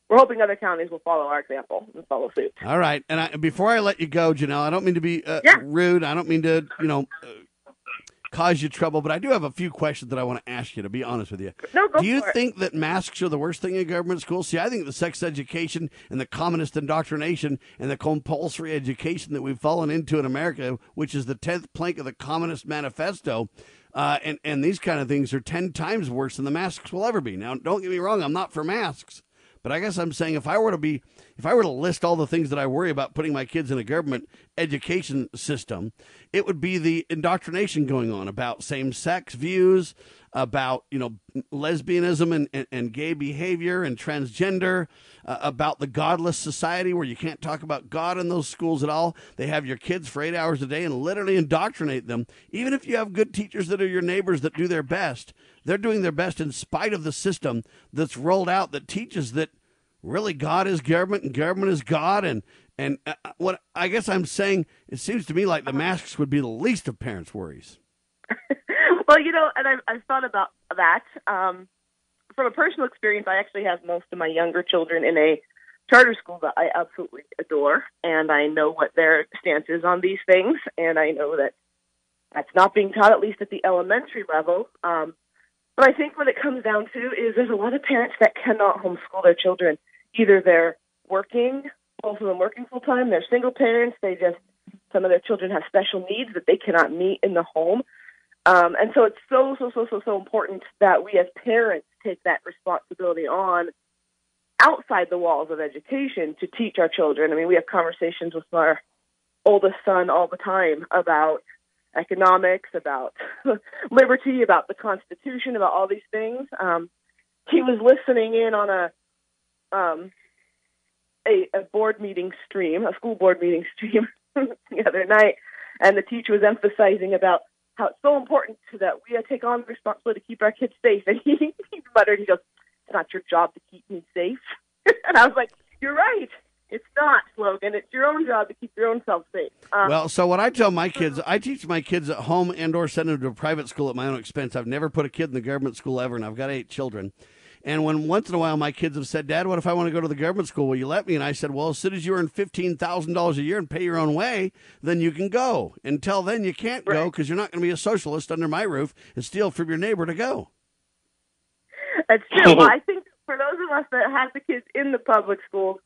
We're hoping other counties will follow our example and follow suit. All right. And I, before I let you go, Janelle, I don't mean to be uh, Yeah. rude. I don't mean to, you know, uh, cause you trouble, but I do have a few questions that I want to ask you, to be honest with you. No, go do you for it. think that masks are the worst thing in government schools? See, I think the sex education and the communist indoctrination and the compulsory education that we've fallen into in America, which is the 10th plank of the Communist Manifesto, uh, and, and these kind of things are 10 times worse than the masks will ever be. Now, don't get me wrong, I'm not for masks. But I guess I'm saying if I were to be, if I were to list all the things that I worry about putting my kids in a government education system, it would be the indoctrination going on about same sex views, about, you know, lesbianism and, and, and gay behavior and transgender, uh, about the godless society where you can't talk about God in those schools at all. They have your kids for eight hours a day and literally indoctrinate them. Even if you have good teachers that are your neighbors that do their best, they're doing their best in spite of the system that's rolled out that teaches that really God is government and government is God and And uh, what I guess I'm saying, it seems to me like the masks would be the least of parents' worries. well, you know, and I've, I've thought about that. Um, from a personal experience, I actually have most of my younger children in a charter school that I absolutely adore, and I know what their stance is on these things, and I know that that's not being taught at least at the elementary level. Um, but I think what it comes down to is there's a lot of parents that cannot homeschool their children. Either they're working, both of them working full time, they're single parents, they just some of their children have special needs that they cannot meet in the home. Um, and so it's so, so, so, so, so important that we as parents take that responsibility on outside the walls of education to teach our children. I mean, we have conversations with our oldest son all the time about economics, about liberty, about the Constitution, about all these things. Um, he was listening in on a um, a, a board meeting stream, a school board meeting stream the other night, and the teacher was emphasizing about how it's so important to that we take on the responsibility to keep our kids safe. And he, he muttered, he goes, "It's not your job to keep me safe." and I was like, "You're right." It's not, Logan. It's your own job to keep your own self safe. Um, Well, so what I tell my kids, I teach my kids at home and or send them to a private school at my own expense. I've never put a kid in the government school ever, and I've got eight children. And when once in a while my kids have said, "Dad, what if I want to go to the government school? Will you let me?" And I said, "Well, as soon as you earn fifteen thousand dollars a year and pay your own way, then you can go. Until then, you can't go because you're not going to be a socialist under my roof and steal from your neighbor to go." That's true. Well, I think for those of us that have the kids in the public schools,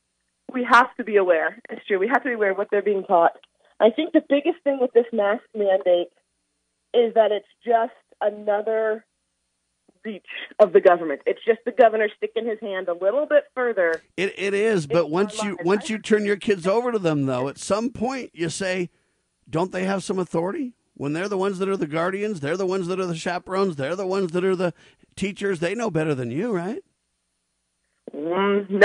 we have to be aware. It's true. We have to be aware of what they're being taught. I think the biggest thing with this mask mandate is that it's just another reach of the government. It's just the governor sticking his hand a little bit further. It it is, but once you once you turn your kids over to them, though, at some point you say, "Don't they have some authority?" When they're the ones that are the guardians, they're the ones that are the chaperones, they're the ones that are the teachers. They know better than you, right? Mm.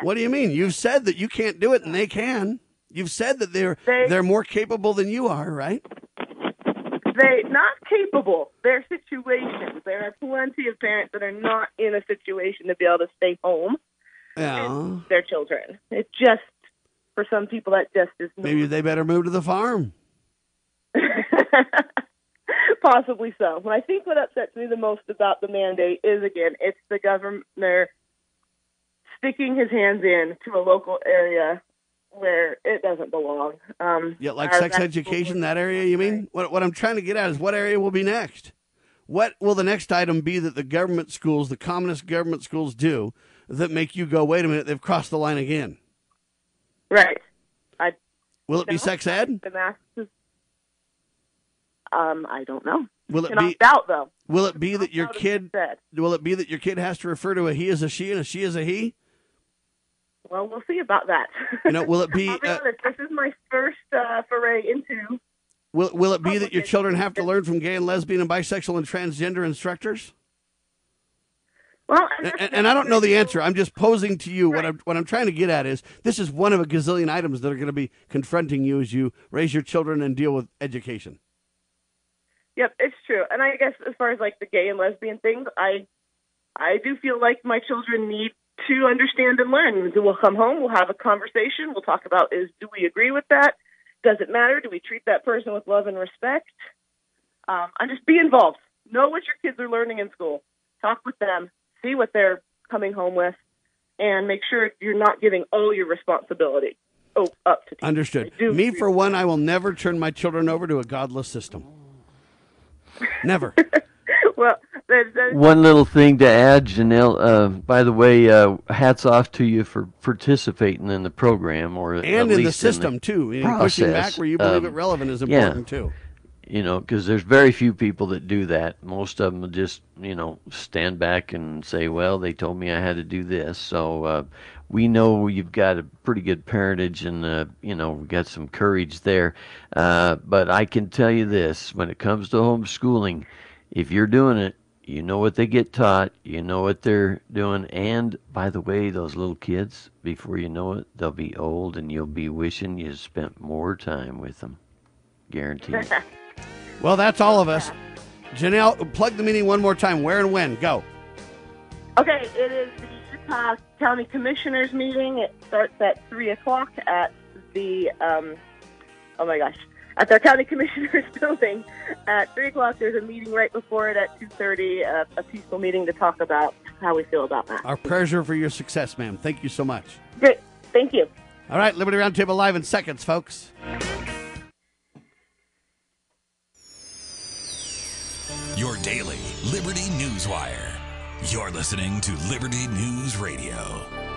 what do you mean? You've said that you can't do it, and they can. You've said that they're They- they're more capable than you are, right? They not capable. Their situations. There are plenty of parents that are not in a situation to be able to stay home Yeah. with their children. It just for some people that just is not Maybe they better move to the farm. Possibly so. But I think what upsets me the most about the mandate is again, it's the governor sticking his hands in to a local area where it doesn't belong. Um, Yeah, like sex education, that area, you mean? What, what I'm trying to get at is what area will be next? What will the next item be that the government schools, the communist government schools do that make you go, wait a minute, they've crossed the line again? Right. I Will it be sex ed? The masks Um, I don't know. Will it be out though. Will it be that your kid will it be that your kid has to refer to a he as a she and a she as a he? Well, we'll see about that. You know, will it be be uh, honest, this is my first uh, foray into. will will it be that your children have to learn from gay and lesbian and bisexual and transgender instructors? Well, And, and, and I don't know the answer. I'm just posing to you what I'm what I'm trying to get at is this is one of a gazillion items that are going to be confronting you as you raise your children and deal with education. Yep, it's true. And I guess as far as like the gay and lesbian things, I I do feel like my children need to understand and learn. We'll come home, we'll have a conversation, we'll talk about is do we agree with that? Does it matter? Do we treat that person with love and respect? Um, and just be involved. Know what your kids are learning in school. Talk with them. See what they're coming home with, and make sure you're not giving all your responsibility oh, up to teachers. Understood. Me for one, I will never turn my children over to a godless system. Never. well, there's, there's One little thing to add, Janelle. Uh, by the way, uh, hats off to you for participating in the program, or at And in the least system, too. You know, pushing back where you believe Um, it relevant is yeah. important, too. You know, because there's very few people that do that. Most of them just, you know, stand back and say, "Well, they told me I had to do this." So uh, we know you've got a pretty good parentage, and uh, you know, we've got some courage there. Uh, but I can tell you this: when it comes to homeschooling, if you're doing it, you know what they get taught, you know what they're doing, and by the way, those little kids, before you know it, they'll be old, and you'll be wishing you spent more time with them. Guaranteed. Well, that's all of us. Janelle, plug the meeting one more time. Where and when? Go. Okay, it is the Utah County Commissioners meeting. It starts at 3 o'clock at the um, oh my gosh, at their county commissioner's building at three o'clock. There's a meeting right before it at two thirty, uh, a peaceful meeting to talk about how we feel about that. Our pressure for your success, ma'am. Thank you so much. Great, thank you. All right, Liberty Roundtable live in seconds, folks. Your daily Liberty News Wire. You're listening to Liberty News Radio.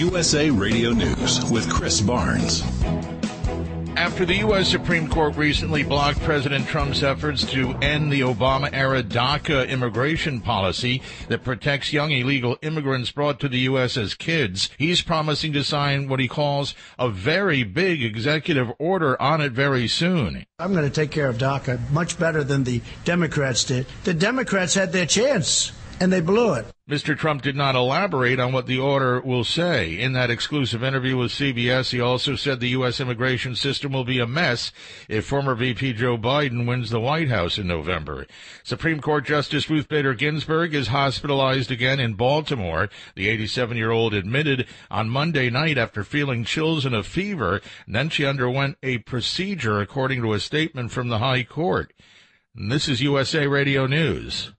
USA Radio News with Chris Barnes. After the U.S. Supreme Court recently blocked President Trump's efforts to end the Obama era DACA immigration policy that protects young illegal immigrants brought to the U.S. as kids, he's promising to sign what he calls a very big executive order on it very soon. I'm going to take care of DACA much better than the Democrats did. The Democrats had their chance and they blew it. Mr. Trump did not elaborate on what the order will say. In that exclusive interview with CBS, he also said the U.S. immigration system will be a mess if former VP Joe Biden wins the White House in November. Supreme Court Justice Ruth Bader Ginsburg is hospitalized again in Baltimore. The 87 year old admitted on Monday night after feeling chills and a fever, and then she underwent a procedure according to a statement from the High Court. And this is USA Radio News.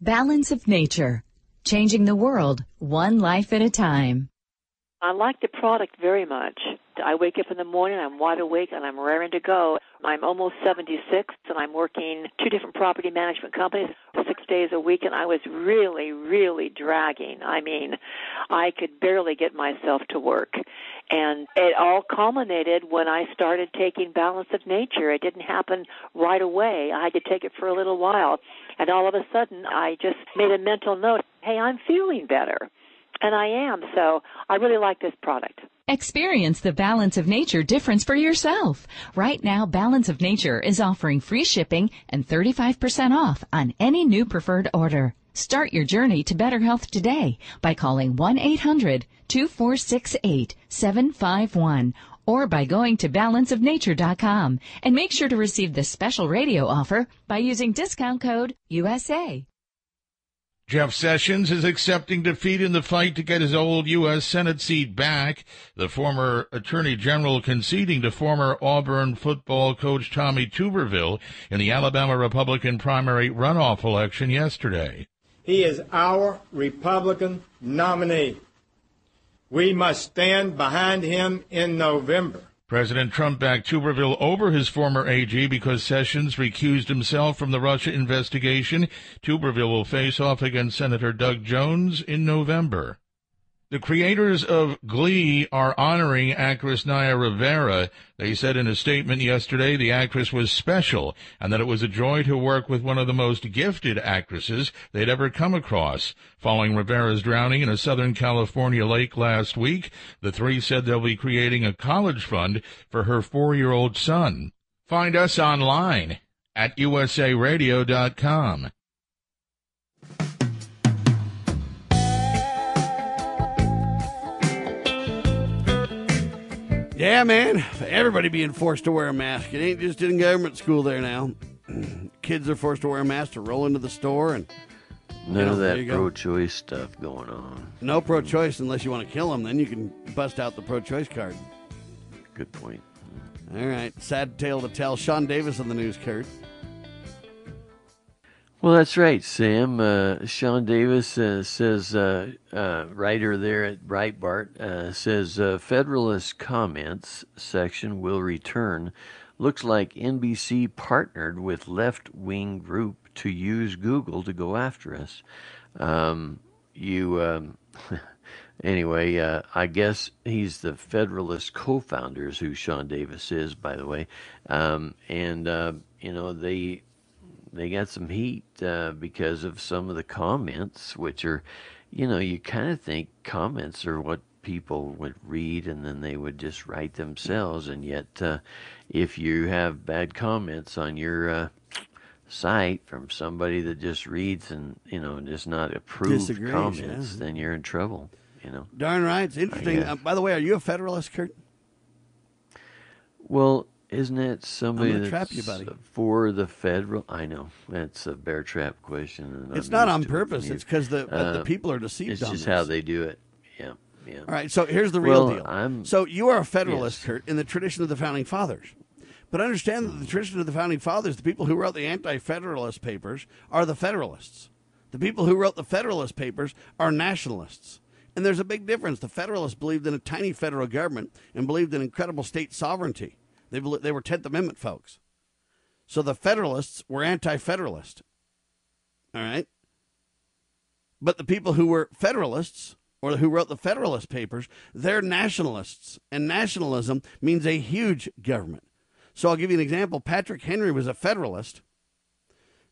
Balance of Nature, changing the world one life at a time. I like the product very much. I wake up in the morning, I'm wide awake, and I'm raring to go. I'm almost 76, and I'm working two different property management companies six days a week, and I was really, really dragging. I mean, I could barely get myself to work. And it all culminated when I started taking Balance of Nature. It didn't happen right away. I had to take it for a little while. And all of a sudden, I just made a mental note hey, I'm feeling better. And I am. So I really like this product. Experience the Balance of Nature difference for yourself. Right now, Balance of Nature is offering free shipping and 35% off on any new preferred order. Start your journey to better health today by calling 1-800-2468-751 or by going to balanceofnature.com and make sure to receive this special radio offer by using discount code USA. Jeff Sessions is accepting defeat in the fight to get his old U.S. Senate seat back. The former Attorney General conceding to former Auburn football coach Tommy Tuberville in the Alabama Republican primary runoff election yesterday. He is our Republican nominee. We must stand behind him in November. President Trump backed Tuberville over his former AG because Sessions recused himself from the Russia investigation. Tuberville will face off against Senator Doug Jones in November. The creators of Glee are honoring actress Naya Rivera. They said in a statement yesterday the actress was special and that it was a joy to work with one of the most gifted actresses they'd ever come across. Following Rivera's drowning in a Southern California lake last week, the three said they'll be creating a college fund for her four-year-old son. Find us online at usaradio.com. Yeah, man. Everybody being forced to wear a mask. It ain't just in government school there now. Kids are forced to wear a mask to roll into the store and None you know, of that pro-choice stuff going on. no pro-choice unless you want to kill them. Then you can bust out the pro-choice card. Good point. All right, sad tale to tell. Sean Davis on the news, Kurt. Well, that's right, Sam. Uh, Sean Davis uh, says, uh, uh, writer there at Breitbart, uh, says uh, Federalist comments section will return. Looks like NBC partnered with left wing group to use Google to go after us. Um, you, um, anyway, I guess he's the Federalist co-founders, who Sean Davis is, by the way, um, and you know they they got some heat uh, because of some of the comments, which are, you know, you kind of think comments are what people would read and then they would just write themselves. And yet, uh, if you have bad comments on your uh, site from somebody that just reads and, you know, just not approved Disagrees, comments, yeah. then you're in trouble, you know. Darn right. It's interesting. Uh, by the way, are you a Federalist, Kurt? Well, Isn't it somebody that's trap you, buddy. for the federal? I know that's a bear trap question. It's not on it purpose. It's 'cause the- you. the uh, people are deceived It's on just this. how they do it. Yeah, yeah. All right, so here's the real Well, deal. I'm- so you are a Federalist, Yes. Kurt, in the tradition of the founding fathers. But understand that the hmm. tradition of the founding fathers, the people who wrote the Anti-Federalist papers, are the Federalists. The people who wrote the Federalist papers are nationalists. And there's a big difference. The Federalists believed in a tiny federal government and believed in incredible state sovereignty. They, they were Tenth Amendment folks. So the Federalists were anti-Federalist. All right. But the people who were Federalists or who wrote the Federalist Papers, they're nationalists. And nationalism means a huge government. So I'll give you an example. Patrick Henry was a Federalist,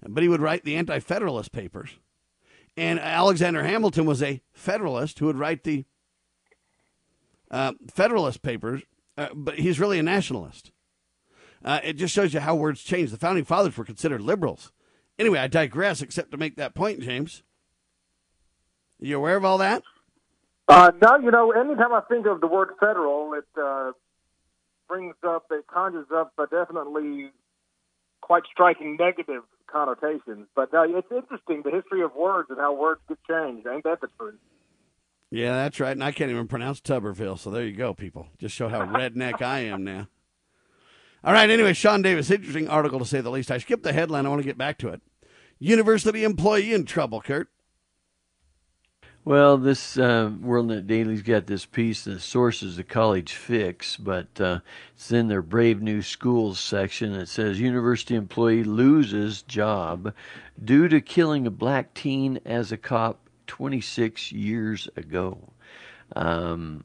but he would write the Anti Federalist Papers. And Alexander Hamilton was a Federalist who would write the uh, Federalist Papers, uh, but he's really a nationalist. Uh, it just shows you how words change. The founding fathers were considered liberals. Anyway, I digress, except to make that point, James. You aware of all that? Uh, no, you know, anytime I think of the word federal, it uh, brings up, it conjures up uh, definitely quite striking negative connotations. But uh, it's interesting, the history of words and how words get changed. Ain't that the truth? Yeah, that's right. And I can't even pronounce Tuberville. So there you go, people. Just show how redneck I am now. All right. Anyway, Sean Davis, interesting article to say the least. I skipped the headline. I want to get back to it. University employee in trouble, Kurt. Well, this uh, WorldNet Daily's got this piece. The source is the College Fix, but uh, it's in their Brave New Schools section. It says university employee loses job due to killing a black teen as a cop 26 years ago. Um,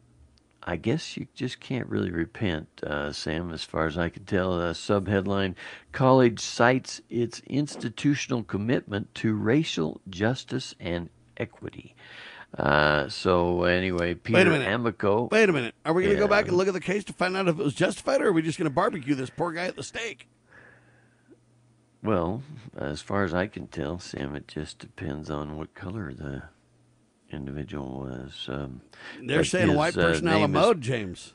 I guess you just can't really repent, uh, Sam, as far as I can tell. Uh, subheadline College cites its institutional commitment to racial justice and equity. Uh, so, anyway, Peter Wait a minute. Amico. Wait a minute. Are we going to go back and look at the case to find out if it was justified, or are we just going to barbecue this poor guy at the stake? Well, as far as I can tell, Sam, it just depends on what color the individual was. Um, They're saying his, white uh, person a la name is- mode, James.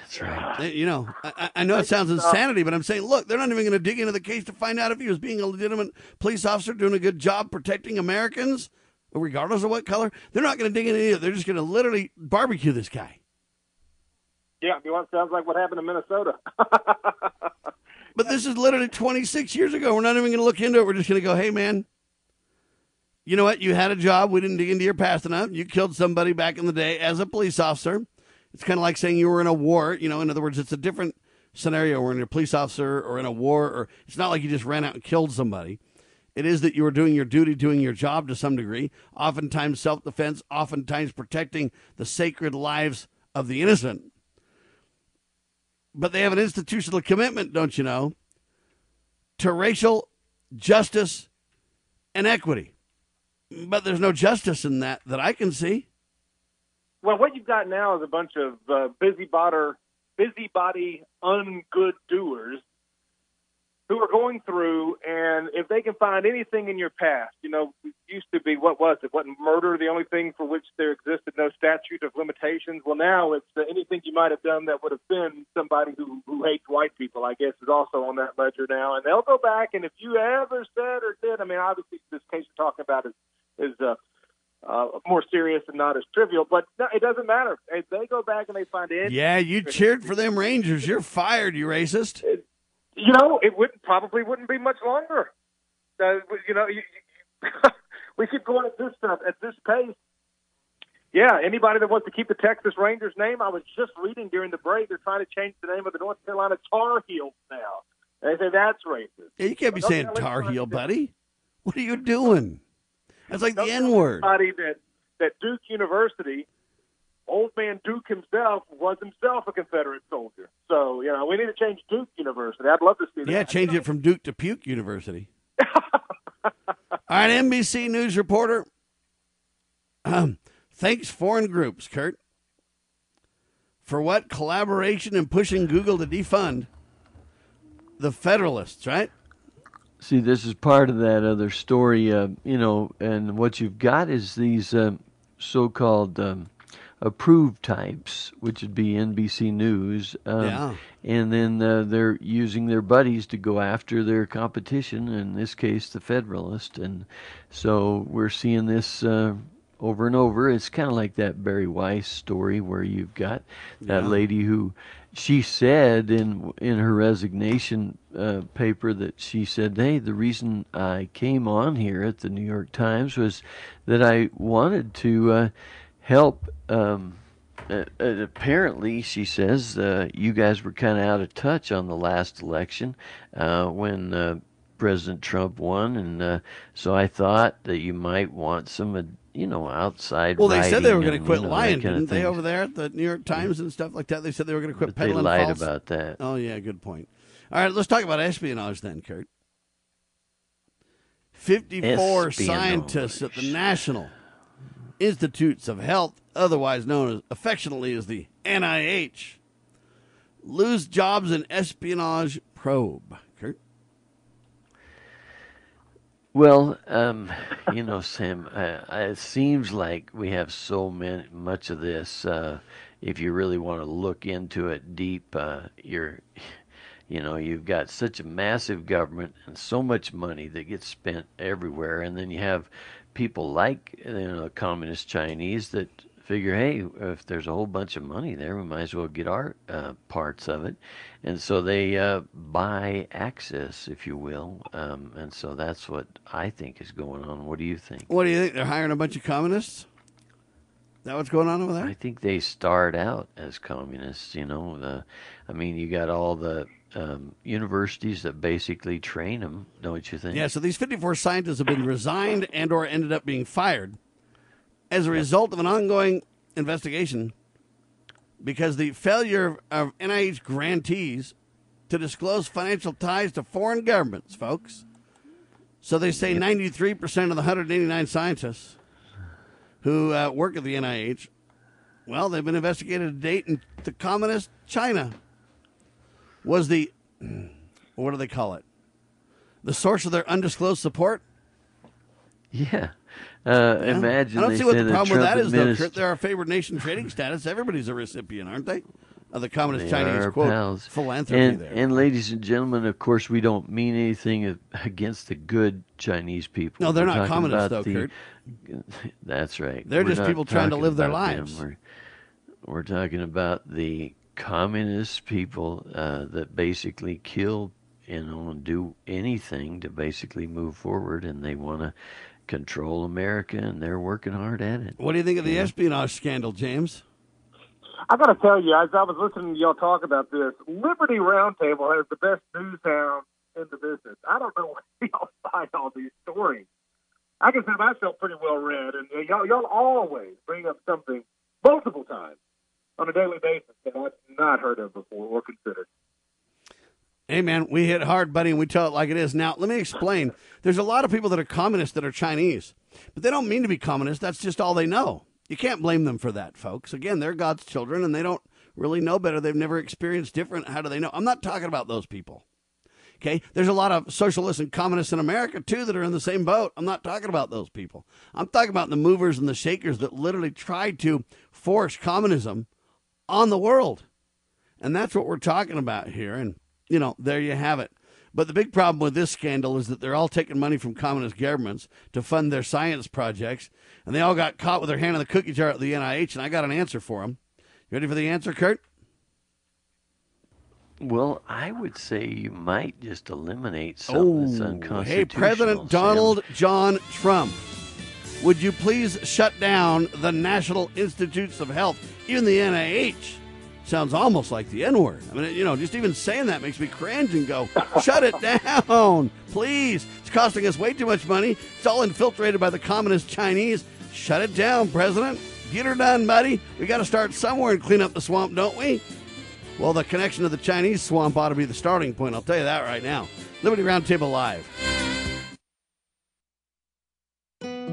That's right. You know, I, I I know it sounds insanity, but I'm saying, look, they're not even going to dig into the case to find out if he was being a legitimate police officer doing a good job protecting Americans, regardless of what color. They're not going to dig into it. They're just going to literally barbecue this guy. Yeah, you know what sounds like what happened in Minnesota. But this is literally 26 years ago. We're not even going to look into it. We're just going to go, hey, man, you know what? You had a job. We didn't dig into your past enough. You killed somebody back in the day as a police officer. It's kind of like saying you were in a war. You know, in other words, it's a different scenario when you're a police officer or in a war, or it's not like you just ran out and killed somebody. It is that you were doing your duty, doing your job to some degree, oftentimes self defense, oftentimes protecting the sacred lives of the innocent. But they have an institutional commitment, don't you know, to racial justice and equity. But there's no justice in that that I can see. Well, what you've got now is a bunch of uh, busybody, busybody, ungood doers who are going through, and if they can find anything in your past, you know, it used to be what was it? Wasn't murder the only thing for which there existed no statute of limitations? Well, now it's uh, anything you might have done that would have been somebody who who hates white people. I guess is also on that ledger now, and they'll go back, and if you ever said or did, I mean, obviously this case you're talking about is is uh, uh, more serious and not as trivial, but no, it doesn't matter. If they go back and they find it, Yeah, you cheered for them Rangers. You're fired, you racist. You know, it would probably wouldn't be much longer. Uh, you know, you, you, we keep going at this stuff at this pace. Yeah, anybody that wants to keep the Texas Rangers name, I was just reading during the break, they're trying to change the name of the North Carolina Tar Heels now. They say that's racist. Yeah, you can't be saying Tar Heel, buddy. What are you doing? That's like the Don't N word. That that Duke University, old man Duke himself was himself a Confederate soldier. So you know we need to change Duke University. I'd love to see that. Yeah, change it from Duke to Puke University. All right, NBC News reporter. Um, thanks, foreign groups, Kurt. For what? Collaboration and pushing Google to defund the Federalists, right? See, this is part of that other story, uh, you know, and what you've got is these um, so-called um, approved types, which would be NBC News. Um, Yeah. And then uh, they're using their buddies to go after their competition, in this case, the Federalist. And so we're seeing this uh, over and over. It's kind of like that Bari Weiss story where you've got that Yeah. lady who she said in in her resignation uh, paper that she said, "Hey, the reason I came on here at the New York Times was that I wanted to uh, help." Um, uh, apparently, she says uh, you guys were kind of out of touch on the last election uh, when uh, President Trump won, and uh, so I thought that you might want some, you know, outside. Well, they said they were going to quit lying, kind of didn't they, over there at the New York Times and stuff like that? They said they were going to quit But they lied false- about that. Oh, yeah, good point. All right, let's talk about espionage then, Kurt. 54 Espionage. scientists at the National Institutes of Health, otherwise known as affectionately as the NIH, lose jobs in espionage probe. Kurt? Well, um, you know, Sam, uh, it seems like we have so many, much of this. Uh, if you really want to look into it deep, uh, you're, you know, you've got such a massive government and so much money that gets spent everywhere, and then you have people like you know the communist Chinese that figure, hey, if there's a whole bunch of money there, we might as well get our uh, parts of it, and so they uh, buy access, if you will, um, and so that's what I think is going on. What do you think? What do you think? They're hiring a bunch of communists? Is that what's going on over there? I think they start out as communists. You know, the, I mean, you got all the um, universities that basically train them, don't you think? Yeah, so these 54 scientists have been resigned and or ended up being fired as a result of an ongoing investigation because the failure of NIH grantees to disclose financial ties to foreign governments, folks. So they say 93% of the 189 scientists who uh, work at the NIH, well, they've been investigated to date in the communist China was the, what do they call it? The source of their undisclosed support? Yeah. Uh, Yeah. Imagine I don't see what the problem with that is, though, Kurt. They're our favorite nation trading status. Everybody's a recipient, aren't they? Of the communist They Chinese quote pals. philanthropy and, there. And ladies and gentlemen, of course, we don't mean anything against the good Chinese people. No, they're We're not communists, though, the- Kurt. That's right. They're We're just people trying to live their lives. We're, we're talking about the communist people uh, that basically kill, you know, and do anything to basically move forward, and they want to control America, and they're working hard at it. What do you think of the Yeah. espionage scandal, James? I got to tell you, as I was listening to y'all talk about this, Liberty Roundtable has the best news hound in the business. I don't know where y'all find all these stories. I can say myself pretty well read, and y'all, y'all always bring up something multiple times on a daily basis that I've not heard of before or considered. Hey, man, we hit hard, buddy, and we tell it like it is. Now, let me explain. There's a lot of people that are communists that are Chinese, but they don't mean to be communists. That's just all they know. You can't blame them for that, folks. Again, they're God's children, and they don't really know better. They've never experienced different. How do they know? I'm not talking about those people. Okay, there's a lot of socialists and communists in America too that are in the same boat. I'm not talking about those people. I'm talking about the movers and the shakers that literally tried to force communism on the world. And that's what we're talking about here. And, you know, there you have it. But the big problem with this scandal is that they're all taking money from communist governments to fund their science projects. And they all got caught with their hand in the cookie jar at the NIH. And I got an answer for them. You ready for the answer, Kurt? Well, I would say you might just eliminate something that's Oh, unconstitutional. hey, President Sam. Donald John Trump, would you please shut down the National Institutes of Health, even the NIH? Sounds almost like the N word. I mean, you know, just even saying that makes me cringe and go, shut it down, please. It's costing us way too much money. It's all infiltrated by the communist Chinese. Shut it down, President. Get her done, buddy. We got to start somewhere and clean up the swamp, don't we? Well, the connection to the Chinese swamp ought to be the starting point. I'll tell you that right now. Liberty Roundtable Live.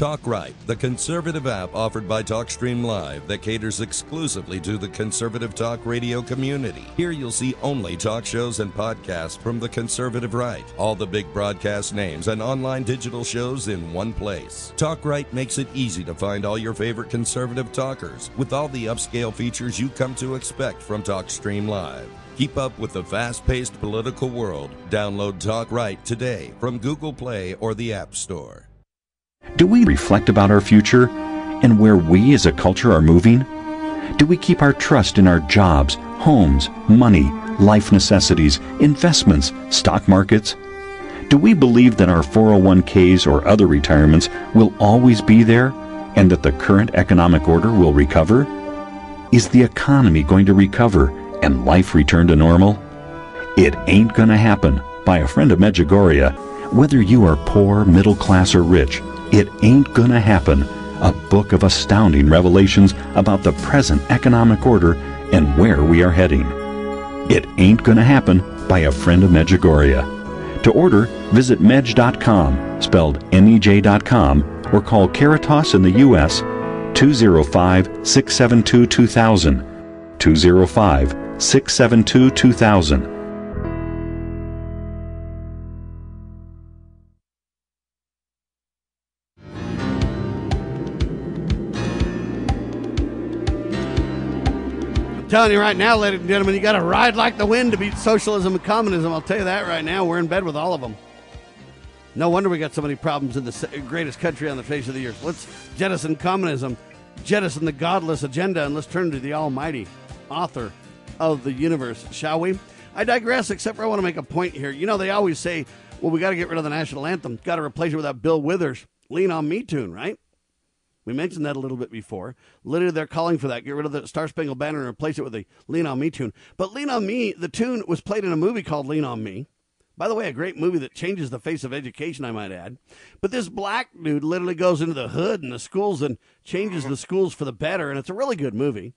Talk Right, the conservative app offered by TalkStream Live that caters exclusively to the conservative talk radio community. Here you'll see only talk shows and podcasts from the conservative right, all the big broadcast names and online digital shows in one place. Talk Right makes it easy to find all your favorite conservative talkers with all the upscale features you come to expect from TalkStream Live. Keep up with the fast paced political world. Download Talk Right today from Google Play or the App Store. Do we reflect about our future and where we as a culture are moving? Do we keep our trust in our jobs, homes, money, life necessities, investments, stock markets? Do we believe that our 401ks or other retirements will always be there and that the current economic order will recover? Is the economy going to recover and life return to normal? It ain't gonna happen by a friend of Medjugorje. Whether you are poor, middle class, or rich, it ain't gonna happen. A book of astounding revelations about the present economic order and where we are heading. It ain't gonna happen by a friend of Medjugorje. To order, visit medj.com, spelled M-E-J.com, or call Caritas in the U.S. 205-672-2000, 205-672-2000. Telling you right now, ladies and gentlemen, you got to ride like the wind to beat socialism and communism. I'll tell you that right now. We're in bed with all of them. No wonder we got so many problems in the greatest country on the face of the earth. Let's jettison communism, jettison the godless agenda, and let's turn to the Almighty, author of the universe, shall we? I digress, except for I want to make a point here. You know, they always say, well, we got to get rid of the national anthem, got to replace it with that Bill Withers lean on me tune, right? We mentioned that a little bit before. Literally, they're calling for that. Get rid of the Star Spangled Banner and replace it with the Lean On Me tune. But Lean On Me, the tune was played in a movie called Lean On Me. By the way, a great movie that changes the face of education, I might add. But this black dude literally goes into the hood and the schools and changes the schools for the better, and it's a really good movie.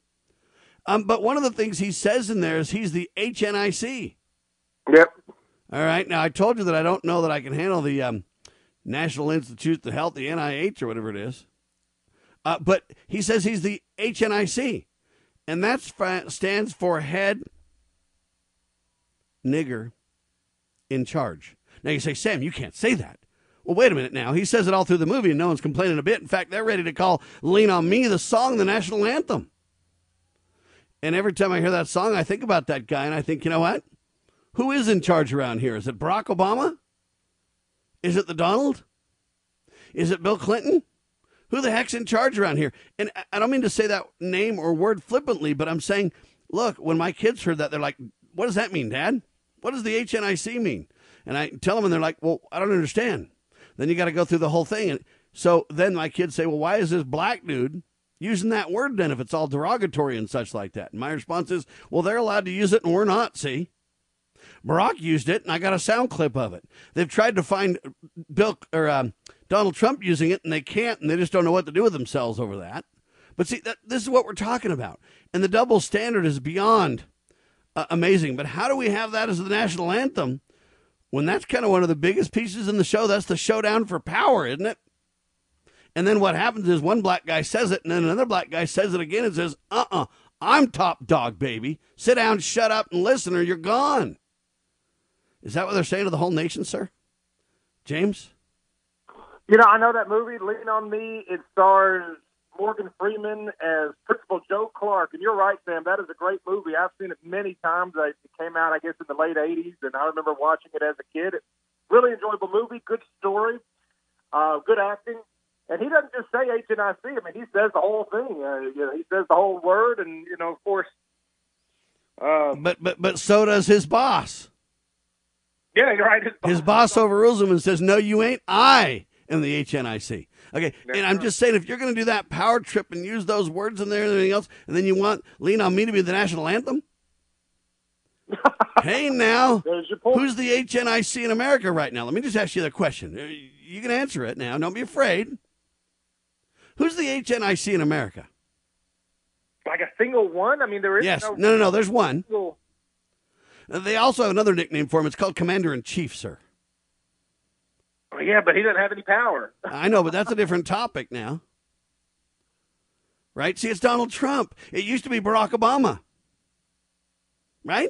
Um, but one of the things he says in there is he's the HNIC. Yep. All right. Now, I told you that I don't know that I can handle the um, National Institute of Health, the NIH, or whatever it is. Uh, but he says he's the HNIC, and that stands for head nigger in charge. Now you say, Sam, you can't say that. Well, wait a minute now. He says it all through the movie, and no one's complaining a bit. In fact, they're ready to call Lean on Me the song the national anthem. And every time I hear that song, I think about that guy, and I think, you know what? Who is in charge around here? Is it Barack Obama? Is it the Donald? Is it Bill Clinton? Who the heck's in charge around here? And I don't mean to say that name or word flippantly, but I'm saying, look, when my kids heard that, they're like, what does that mean, Dad? What does the HNIC mean? And I tell them, and they're like, well, I don't understand. Then you got to go through the whole thing. And so then my kids say, well, why is this black dude using that word then if it's all derogatory and such like that? And my response is, well, they're allowed to use it and we're not, see? Barack used it, and I got a sound clip of it. They've tried to find Bill or um, Donald Trump using it, and they can't, and they just don't know what to do with themselves over that. But see, that, this is what we're talking about. And the double standard is beyond uh, amazing. But how do we have that as the national anthem when that's kind of one of the biggest pieces in the show? That's the showdown for power, isn't it? And then what happens is one black guy says it, and then another black guy says it again and says, uh uh-uh, uh, i am top dog, baby. Sit down, shut up, and listen, or you're gone. Is that what they're saying to the whole nation, sir? James? You know, I know that movie, Lean on Me. It stars Morgan Freeman as Principal Joe Clark. And you're right, Sam. That is a great movie. I've seen it many times. It came out, I guess, in the late 80s, and I remember watching it as a kid. Really enjoyable movie, good story, uh, good acting. And he doesn't just say HNIC. I mean, he says the whole thing. Uh, you know, he says the whole word, and you know, of course. Uh, but but but so does his boss. Yeah, you're right. His boss overrules him and says, "No, you ain't. I and the HNIC. Okay, and I'm just saying if you're going to do that power trip and use those words in there and everything else, and then you want lean on me to be the national anthem. hey now, who's the HNIC in America right now? Let me just ask you the question. Uh, You can answer it now. Don't be afraid. Who's the HNIC in America? Like a single one? I mean, there is Yes. no. No, no, no. There's one. single- They also have another nickname for him. It's called Commander in Chief, sir. Oh, yeah, but he doesn't have any power. I know, but that's a different topic now. Right? See, it's Donald Trump. It used to be Barack Obama. Right?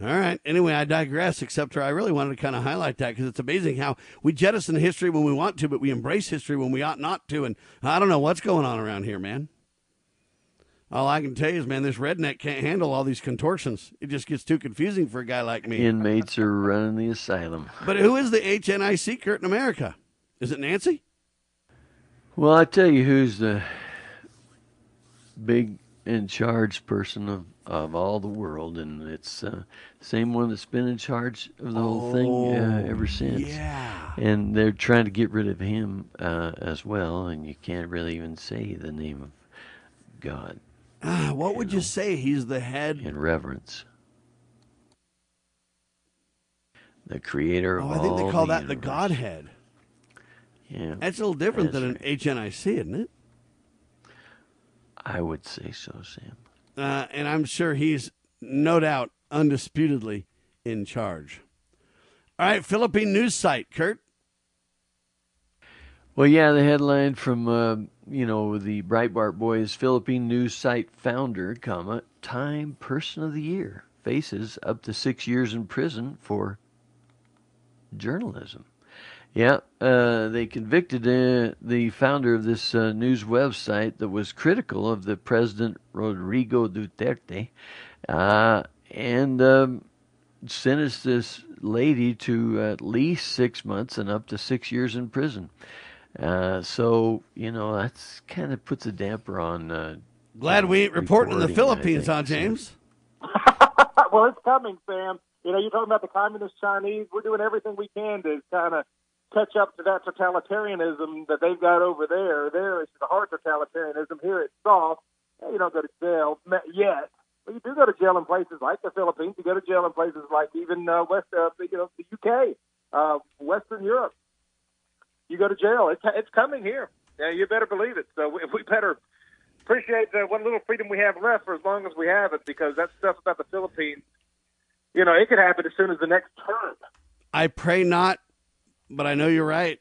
All right. Anyway, I digress, except for I really wanted to kind of highlight that because it's amazing how we jettison history when we want to, but we embrace history when we ought not to. And I don't know what's going on around here, man. All I can tell you is, man, this redneck can't handle all these contortions. It just gets too confusing for a guy like me. Inmates are running the asylum. But who is the HNIC Kurt in America? Is it Nancy? Well, I tell you who's the big in charge person of, of all the world, and it's uh, same one that's been in charge of the whole thing uh, Oh, ever since. yeah. And they're trying to get rid of him uh, as well, and you can't really even say the name of God Ah, what would you say? He's the head. in reverence. The creator of Oh, all I think they call the that the. Godhead. Yeah, That's a little different than an HNIC, isn't it? I would say so, Sam. Uh, and I'm sure he's no doubt undisputedly in charge. All right, Philippine news site, Kurt. Well, yeah, the headline from uh, you know the Breitbart Boys Philippine news site founder, comma Time Person of the Year faces up to six years in prison for journalism. Yeah, uh, they convicted uh, the founder of this uh, news website that was critical of the President Rodrigo Duterte, uh, and um, sentenced this lady to at least six months and up to six years in prison. Uh, so you know that's kind of puts a damper on. Uh, Glad we ain't reporting in the Philippines, think, huh, James? well, it's coming, Sam. You know, you're talking about the communist Chinese. We're doing everything we can to kind of catch up to that totalitarianism that they've got over there. There, it's the hard totalitarianism. Here, it's soft. You don't go to jail ma- yet. But you do go to jail in places like the Philippines. You go to jail in places like even uh, West, uh, you know, the UK, uh, Western Europe. You go to jail. It's it's coming here. Yeah, you better believe it. So we, we better appreciate uh, what little freedom we have left for as long as we have it, because that stuff about the Philippines, you know, it could happen as soon as the next term. I pray not, but I know you're right.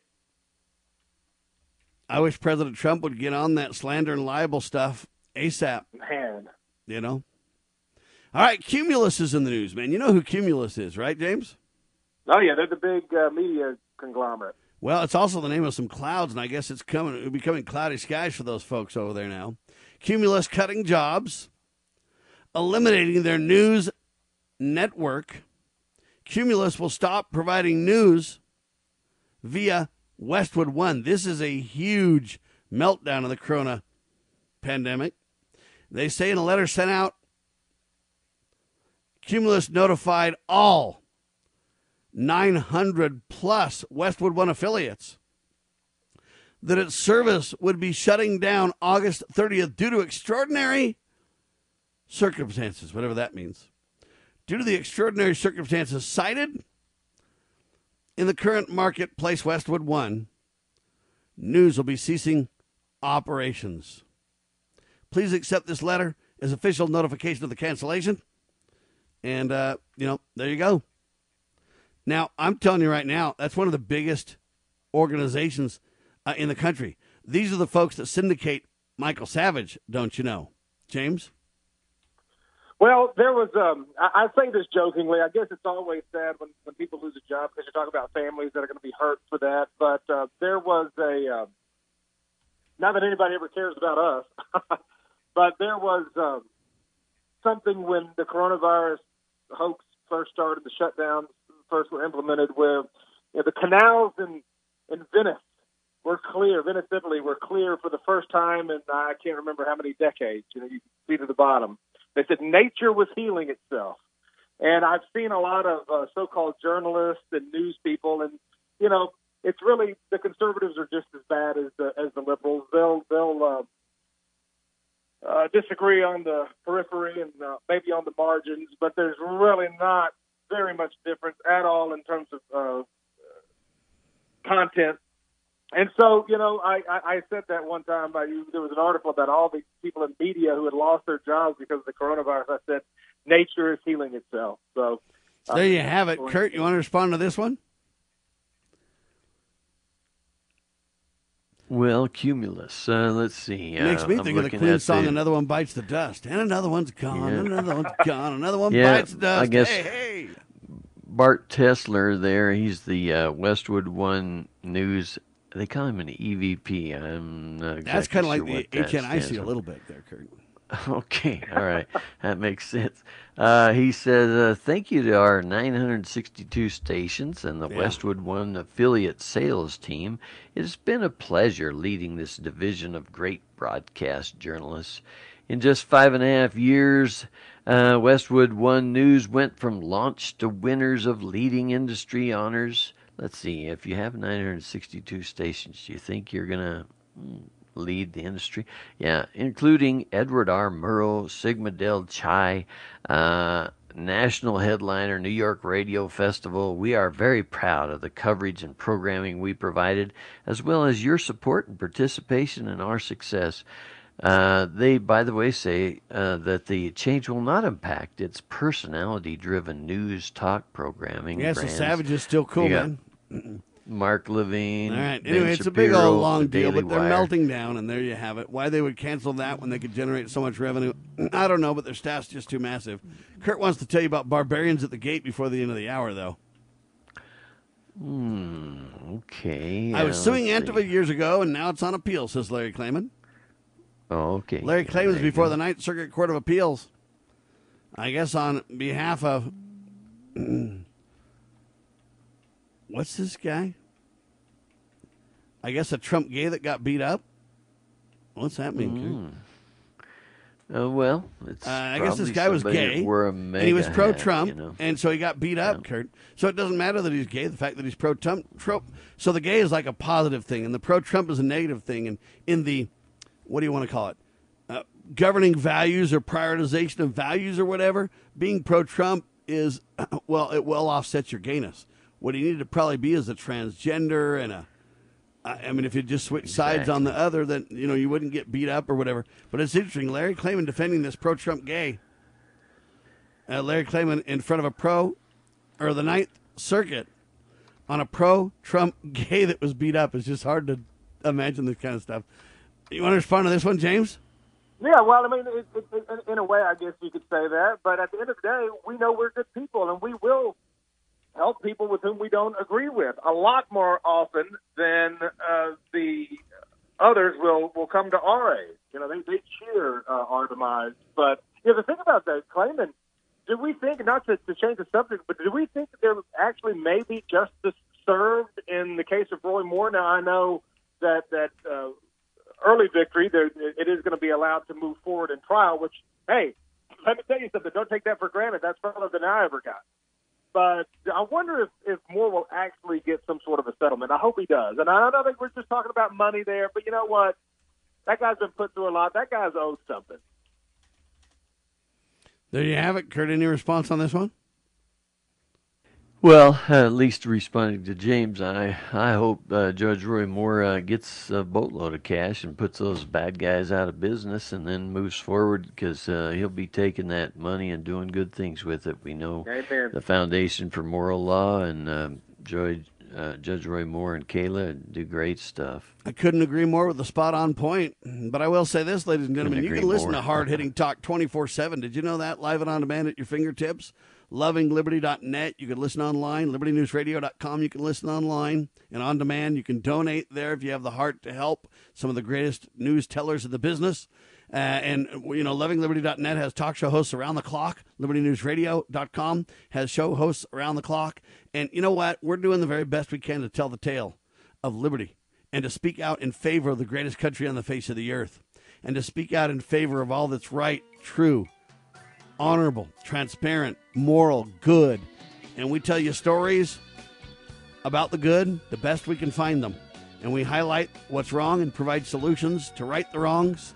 I wish President Trump would get on that slander and libel stuff ASAP, Man, you know? All right, Cumulus is in the news, man. You know who Cumulus is, right, James? oh yeah, they're the big uh, media conglomerate. Well, it's also the name of some clouds, and I guess it's coming becoming cloudy skies for those folks over there now. Cumulus cutting jobs, eliminating their news network. Cumulus will stop providing news via Westwood One. This is a huge meltdown of the corona pandemic. They say in a letter sent out, Cumulus notified all 900 plus Westwood One affiliates that its service would be shutting down August 30th due to extraordinary circumstances, whatever that means. Due to the extraordinary circumstances cited in the current marketplace, Westwood One, news will be ceasing operations. Please accept this letter as official notification of the cancellation. And, uh, you know, there you go. Now, I'm telling you right now, that's one of the biggest organizations uh, in the country. These are the folks that syndicate Michael Savage, don't you know, James? Well, there was. Um, I, I say this jokingly. I guess it's always sad when, when people lose a job because you talk about families that are going to be hurt for that. But uh, there was a. Uh, not that anybody ever cares about us, but there was um, something when the coronavirus hoax first started, the shutdowns first were implemented, where you know, the canals in in Venice were clear. Venice, Italy, were clear for the first time in I can't remember how many decades. You know, you can see to the bottom. They said nature was healing itself. And I've seen a lot of uh, so-called journalists and news people, and you know, it's really the conservatives are just as bad as the as the liberals. They'll they'll uh, uh, disagree on the periphery and uh, maybe on the margins, but there's really not very much difference at all in terms of uh, content. And so, you know, I, I, I said that one time. I, there was an article about all the people in media who had lost their jobs because of the coronavirus. I said, nature is healing itself. So there you have it. Kurt, you want to respond to this one? Well, Cumulus. Uh, let's see. It makes uh, me I'm think of the Queen song, the- Another One Bites the Dust. And another one's gone. Yeah. Another one's gone. Another one Yeah, bites the dust. I guess Hey, hey. Bart Tesler there. He's the uh, Westwood One News. They call him an EVP. I'm not exactly That's kind of sure like the HNIC a little bit there, Kurt. Okay, all right, that makes sense. Uh, he says, uh, "Thank you to our 962 stations and the Yeah. Westwood One affiliate sales team. It has been a pleasure leading this division of great broadcast journalists. In just five and a half years, uh, Westwood One News went from launch to winners of leading industry honors. Let's see, if you have 962 stations, do you think you're gonna?" hmm, lead the industry. Yeah, including Edward R. Murrow, Sigma Del Chi, uh, national headliner, New York Radio Festival. We are very proud of the coverage and programming we provided, as well as your support and participation in our success. Uh, they, by the way, say uh, that the change will not impact its personality-driven news talk programming. Yes, the brands. Savage is still cool, got man. Mark Levin. All right. Ben Anyway, it's a big old long deal, but they're Wire. melting down, and there you have it. Why they would cancel that when they could generate so much revenue, I don't know, but their staff's just too massive. Kurt wants to tell you about barbarians at the gate before the end of the hour, though. Hmm. Okay. I was uh, suing Antifa years ago, and now it's on appeal, says Larry Klayman. Oh, okay. Larry Yeah, Klayman's before go. the Ninth Circuit Court of Appeals. I guess on behalf of. What's this guy? I guess a Trump gay that got beat up? What's that mean, Kurt? Uh, well, it's Uh, I guess this guy was gay, and he was mega pro-Trump, you know. and so he got beat up, Kurt. So it doesn't matter that he's gay. The fact that he's pro-Trump, Trump. So the gay is like a positive thing, and the pro-Trump is a negative thing. And in the, what do you want to call it, uh, governing values or prioritization of values or whatever, being pro-Trump is, well, it well offsets your gayness. What he needed to probably be is a transgender and a I I mean, if you just switch sides on the other, then you know you wouldn't get beat up or whatever. But it's interesting. Larry Klayman defending this pro-Trump gay. Uh, Larry Klayman in front of a pro, or the Ninth Circuit, on a pro-Trump gay that was beat up. It's just hard to imagine this kind of stuff. You want to respond to this one, James? Yeah, well, I mean, it, it, it, in a way, I guess you could say that. But at the end of the day, we know we're good people, and we will help people with whom we don't agree with a lot more often than uh, the others will will come to our aid. You know, they they cheer uh, our demise. But you know, the thing about that Klayman, do we think not to, to change the subject, but do we think that there actually may be justice served in the case of Roy Moore? Now, I know that that uh, early victory, there it is going to be allowed to move forward in trial. Which, hey, let me tell you something. Don't take that for granted. That's further than I ever got. But I wonder if, if Moore will actually get some sort of a settlement. I hope he does. And I don't think we're just talking about money there, but you know what? That guy's been put through a lot. That guy's owed something. There you have it, Kurt. Any response on this one? Well, at least responding to James, I I hope uh, Judge Roy Moore uh, gets a boatload of cash and puts those bad guys out of business, and then moves forward because uh, he'll be taking that money and doing good things with it. We know Amen. the Foundation for Moral Law and um Joy, uh, Judge Roy Moore and Kayla do great stuff. I couldn't agree more with the spot on point. But I will say this, ladies and gentlemen, you can listen more. to hard hitting talk 24 7. Did you know that? Live and on demand at your fingertips. LovingLiberty.net. You can listen online. LibertyNewsRadio.com. You can listen online and on demand. You can donate there if you have the heart to help some of the greatest news tellers of the business. Uh, and, you know, LovingLiberty.net has talk show hosts around the clock. LibertyNewsRadio.com has show hosts around the clock. And you know what? We're doing the very best we can to tell the tale of liberty and to speak out in favor of the greatest country on the face of the earth and to speak out in favor of all that's right, true, honorable, transparent, moral, good. And we tell you stories about the good the best we can find them. And we highlight what's wrong and provide solutions to right the wrongs.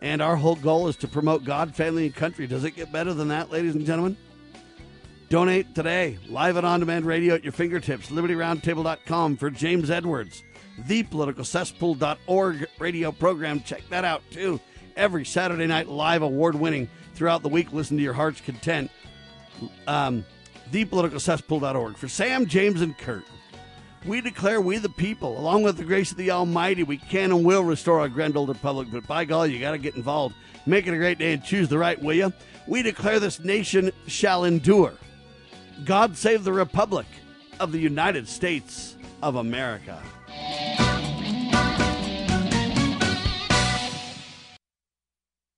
And our whole goal is to promote God, family, and country. Does it get better than that, ladies and gentlemen? Donate today, live and on demand radio at your fingertips. LibertyRoundtable.com for James Edwards. ThePoliticalCesspool.org radio program. Check that out too. Every Saturday night, live, award winning throughout the week. Listen to your heart's content. Um, ThePoliticalCesspool.org. For Sam, James, and Kurt, we declare we the people, along with the grace of the Almighty, we can and will restore our grand old republic. But by golly, you got to get involved. Make it a great day and choose the right, will you? We declare this nation shall endure. God save the Republic of the United States of America.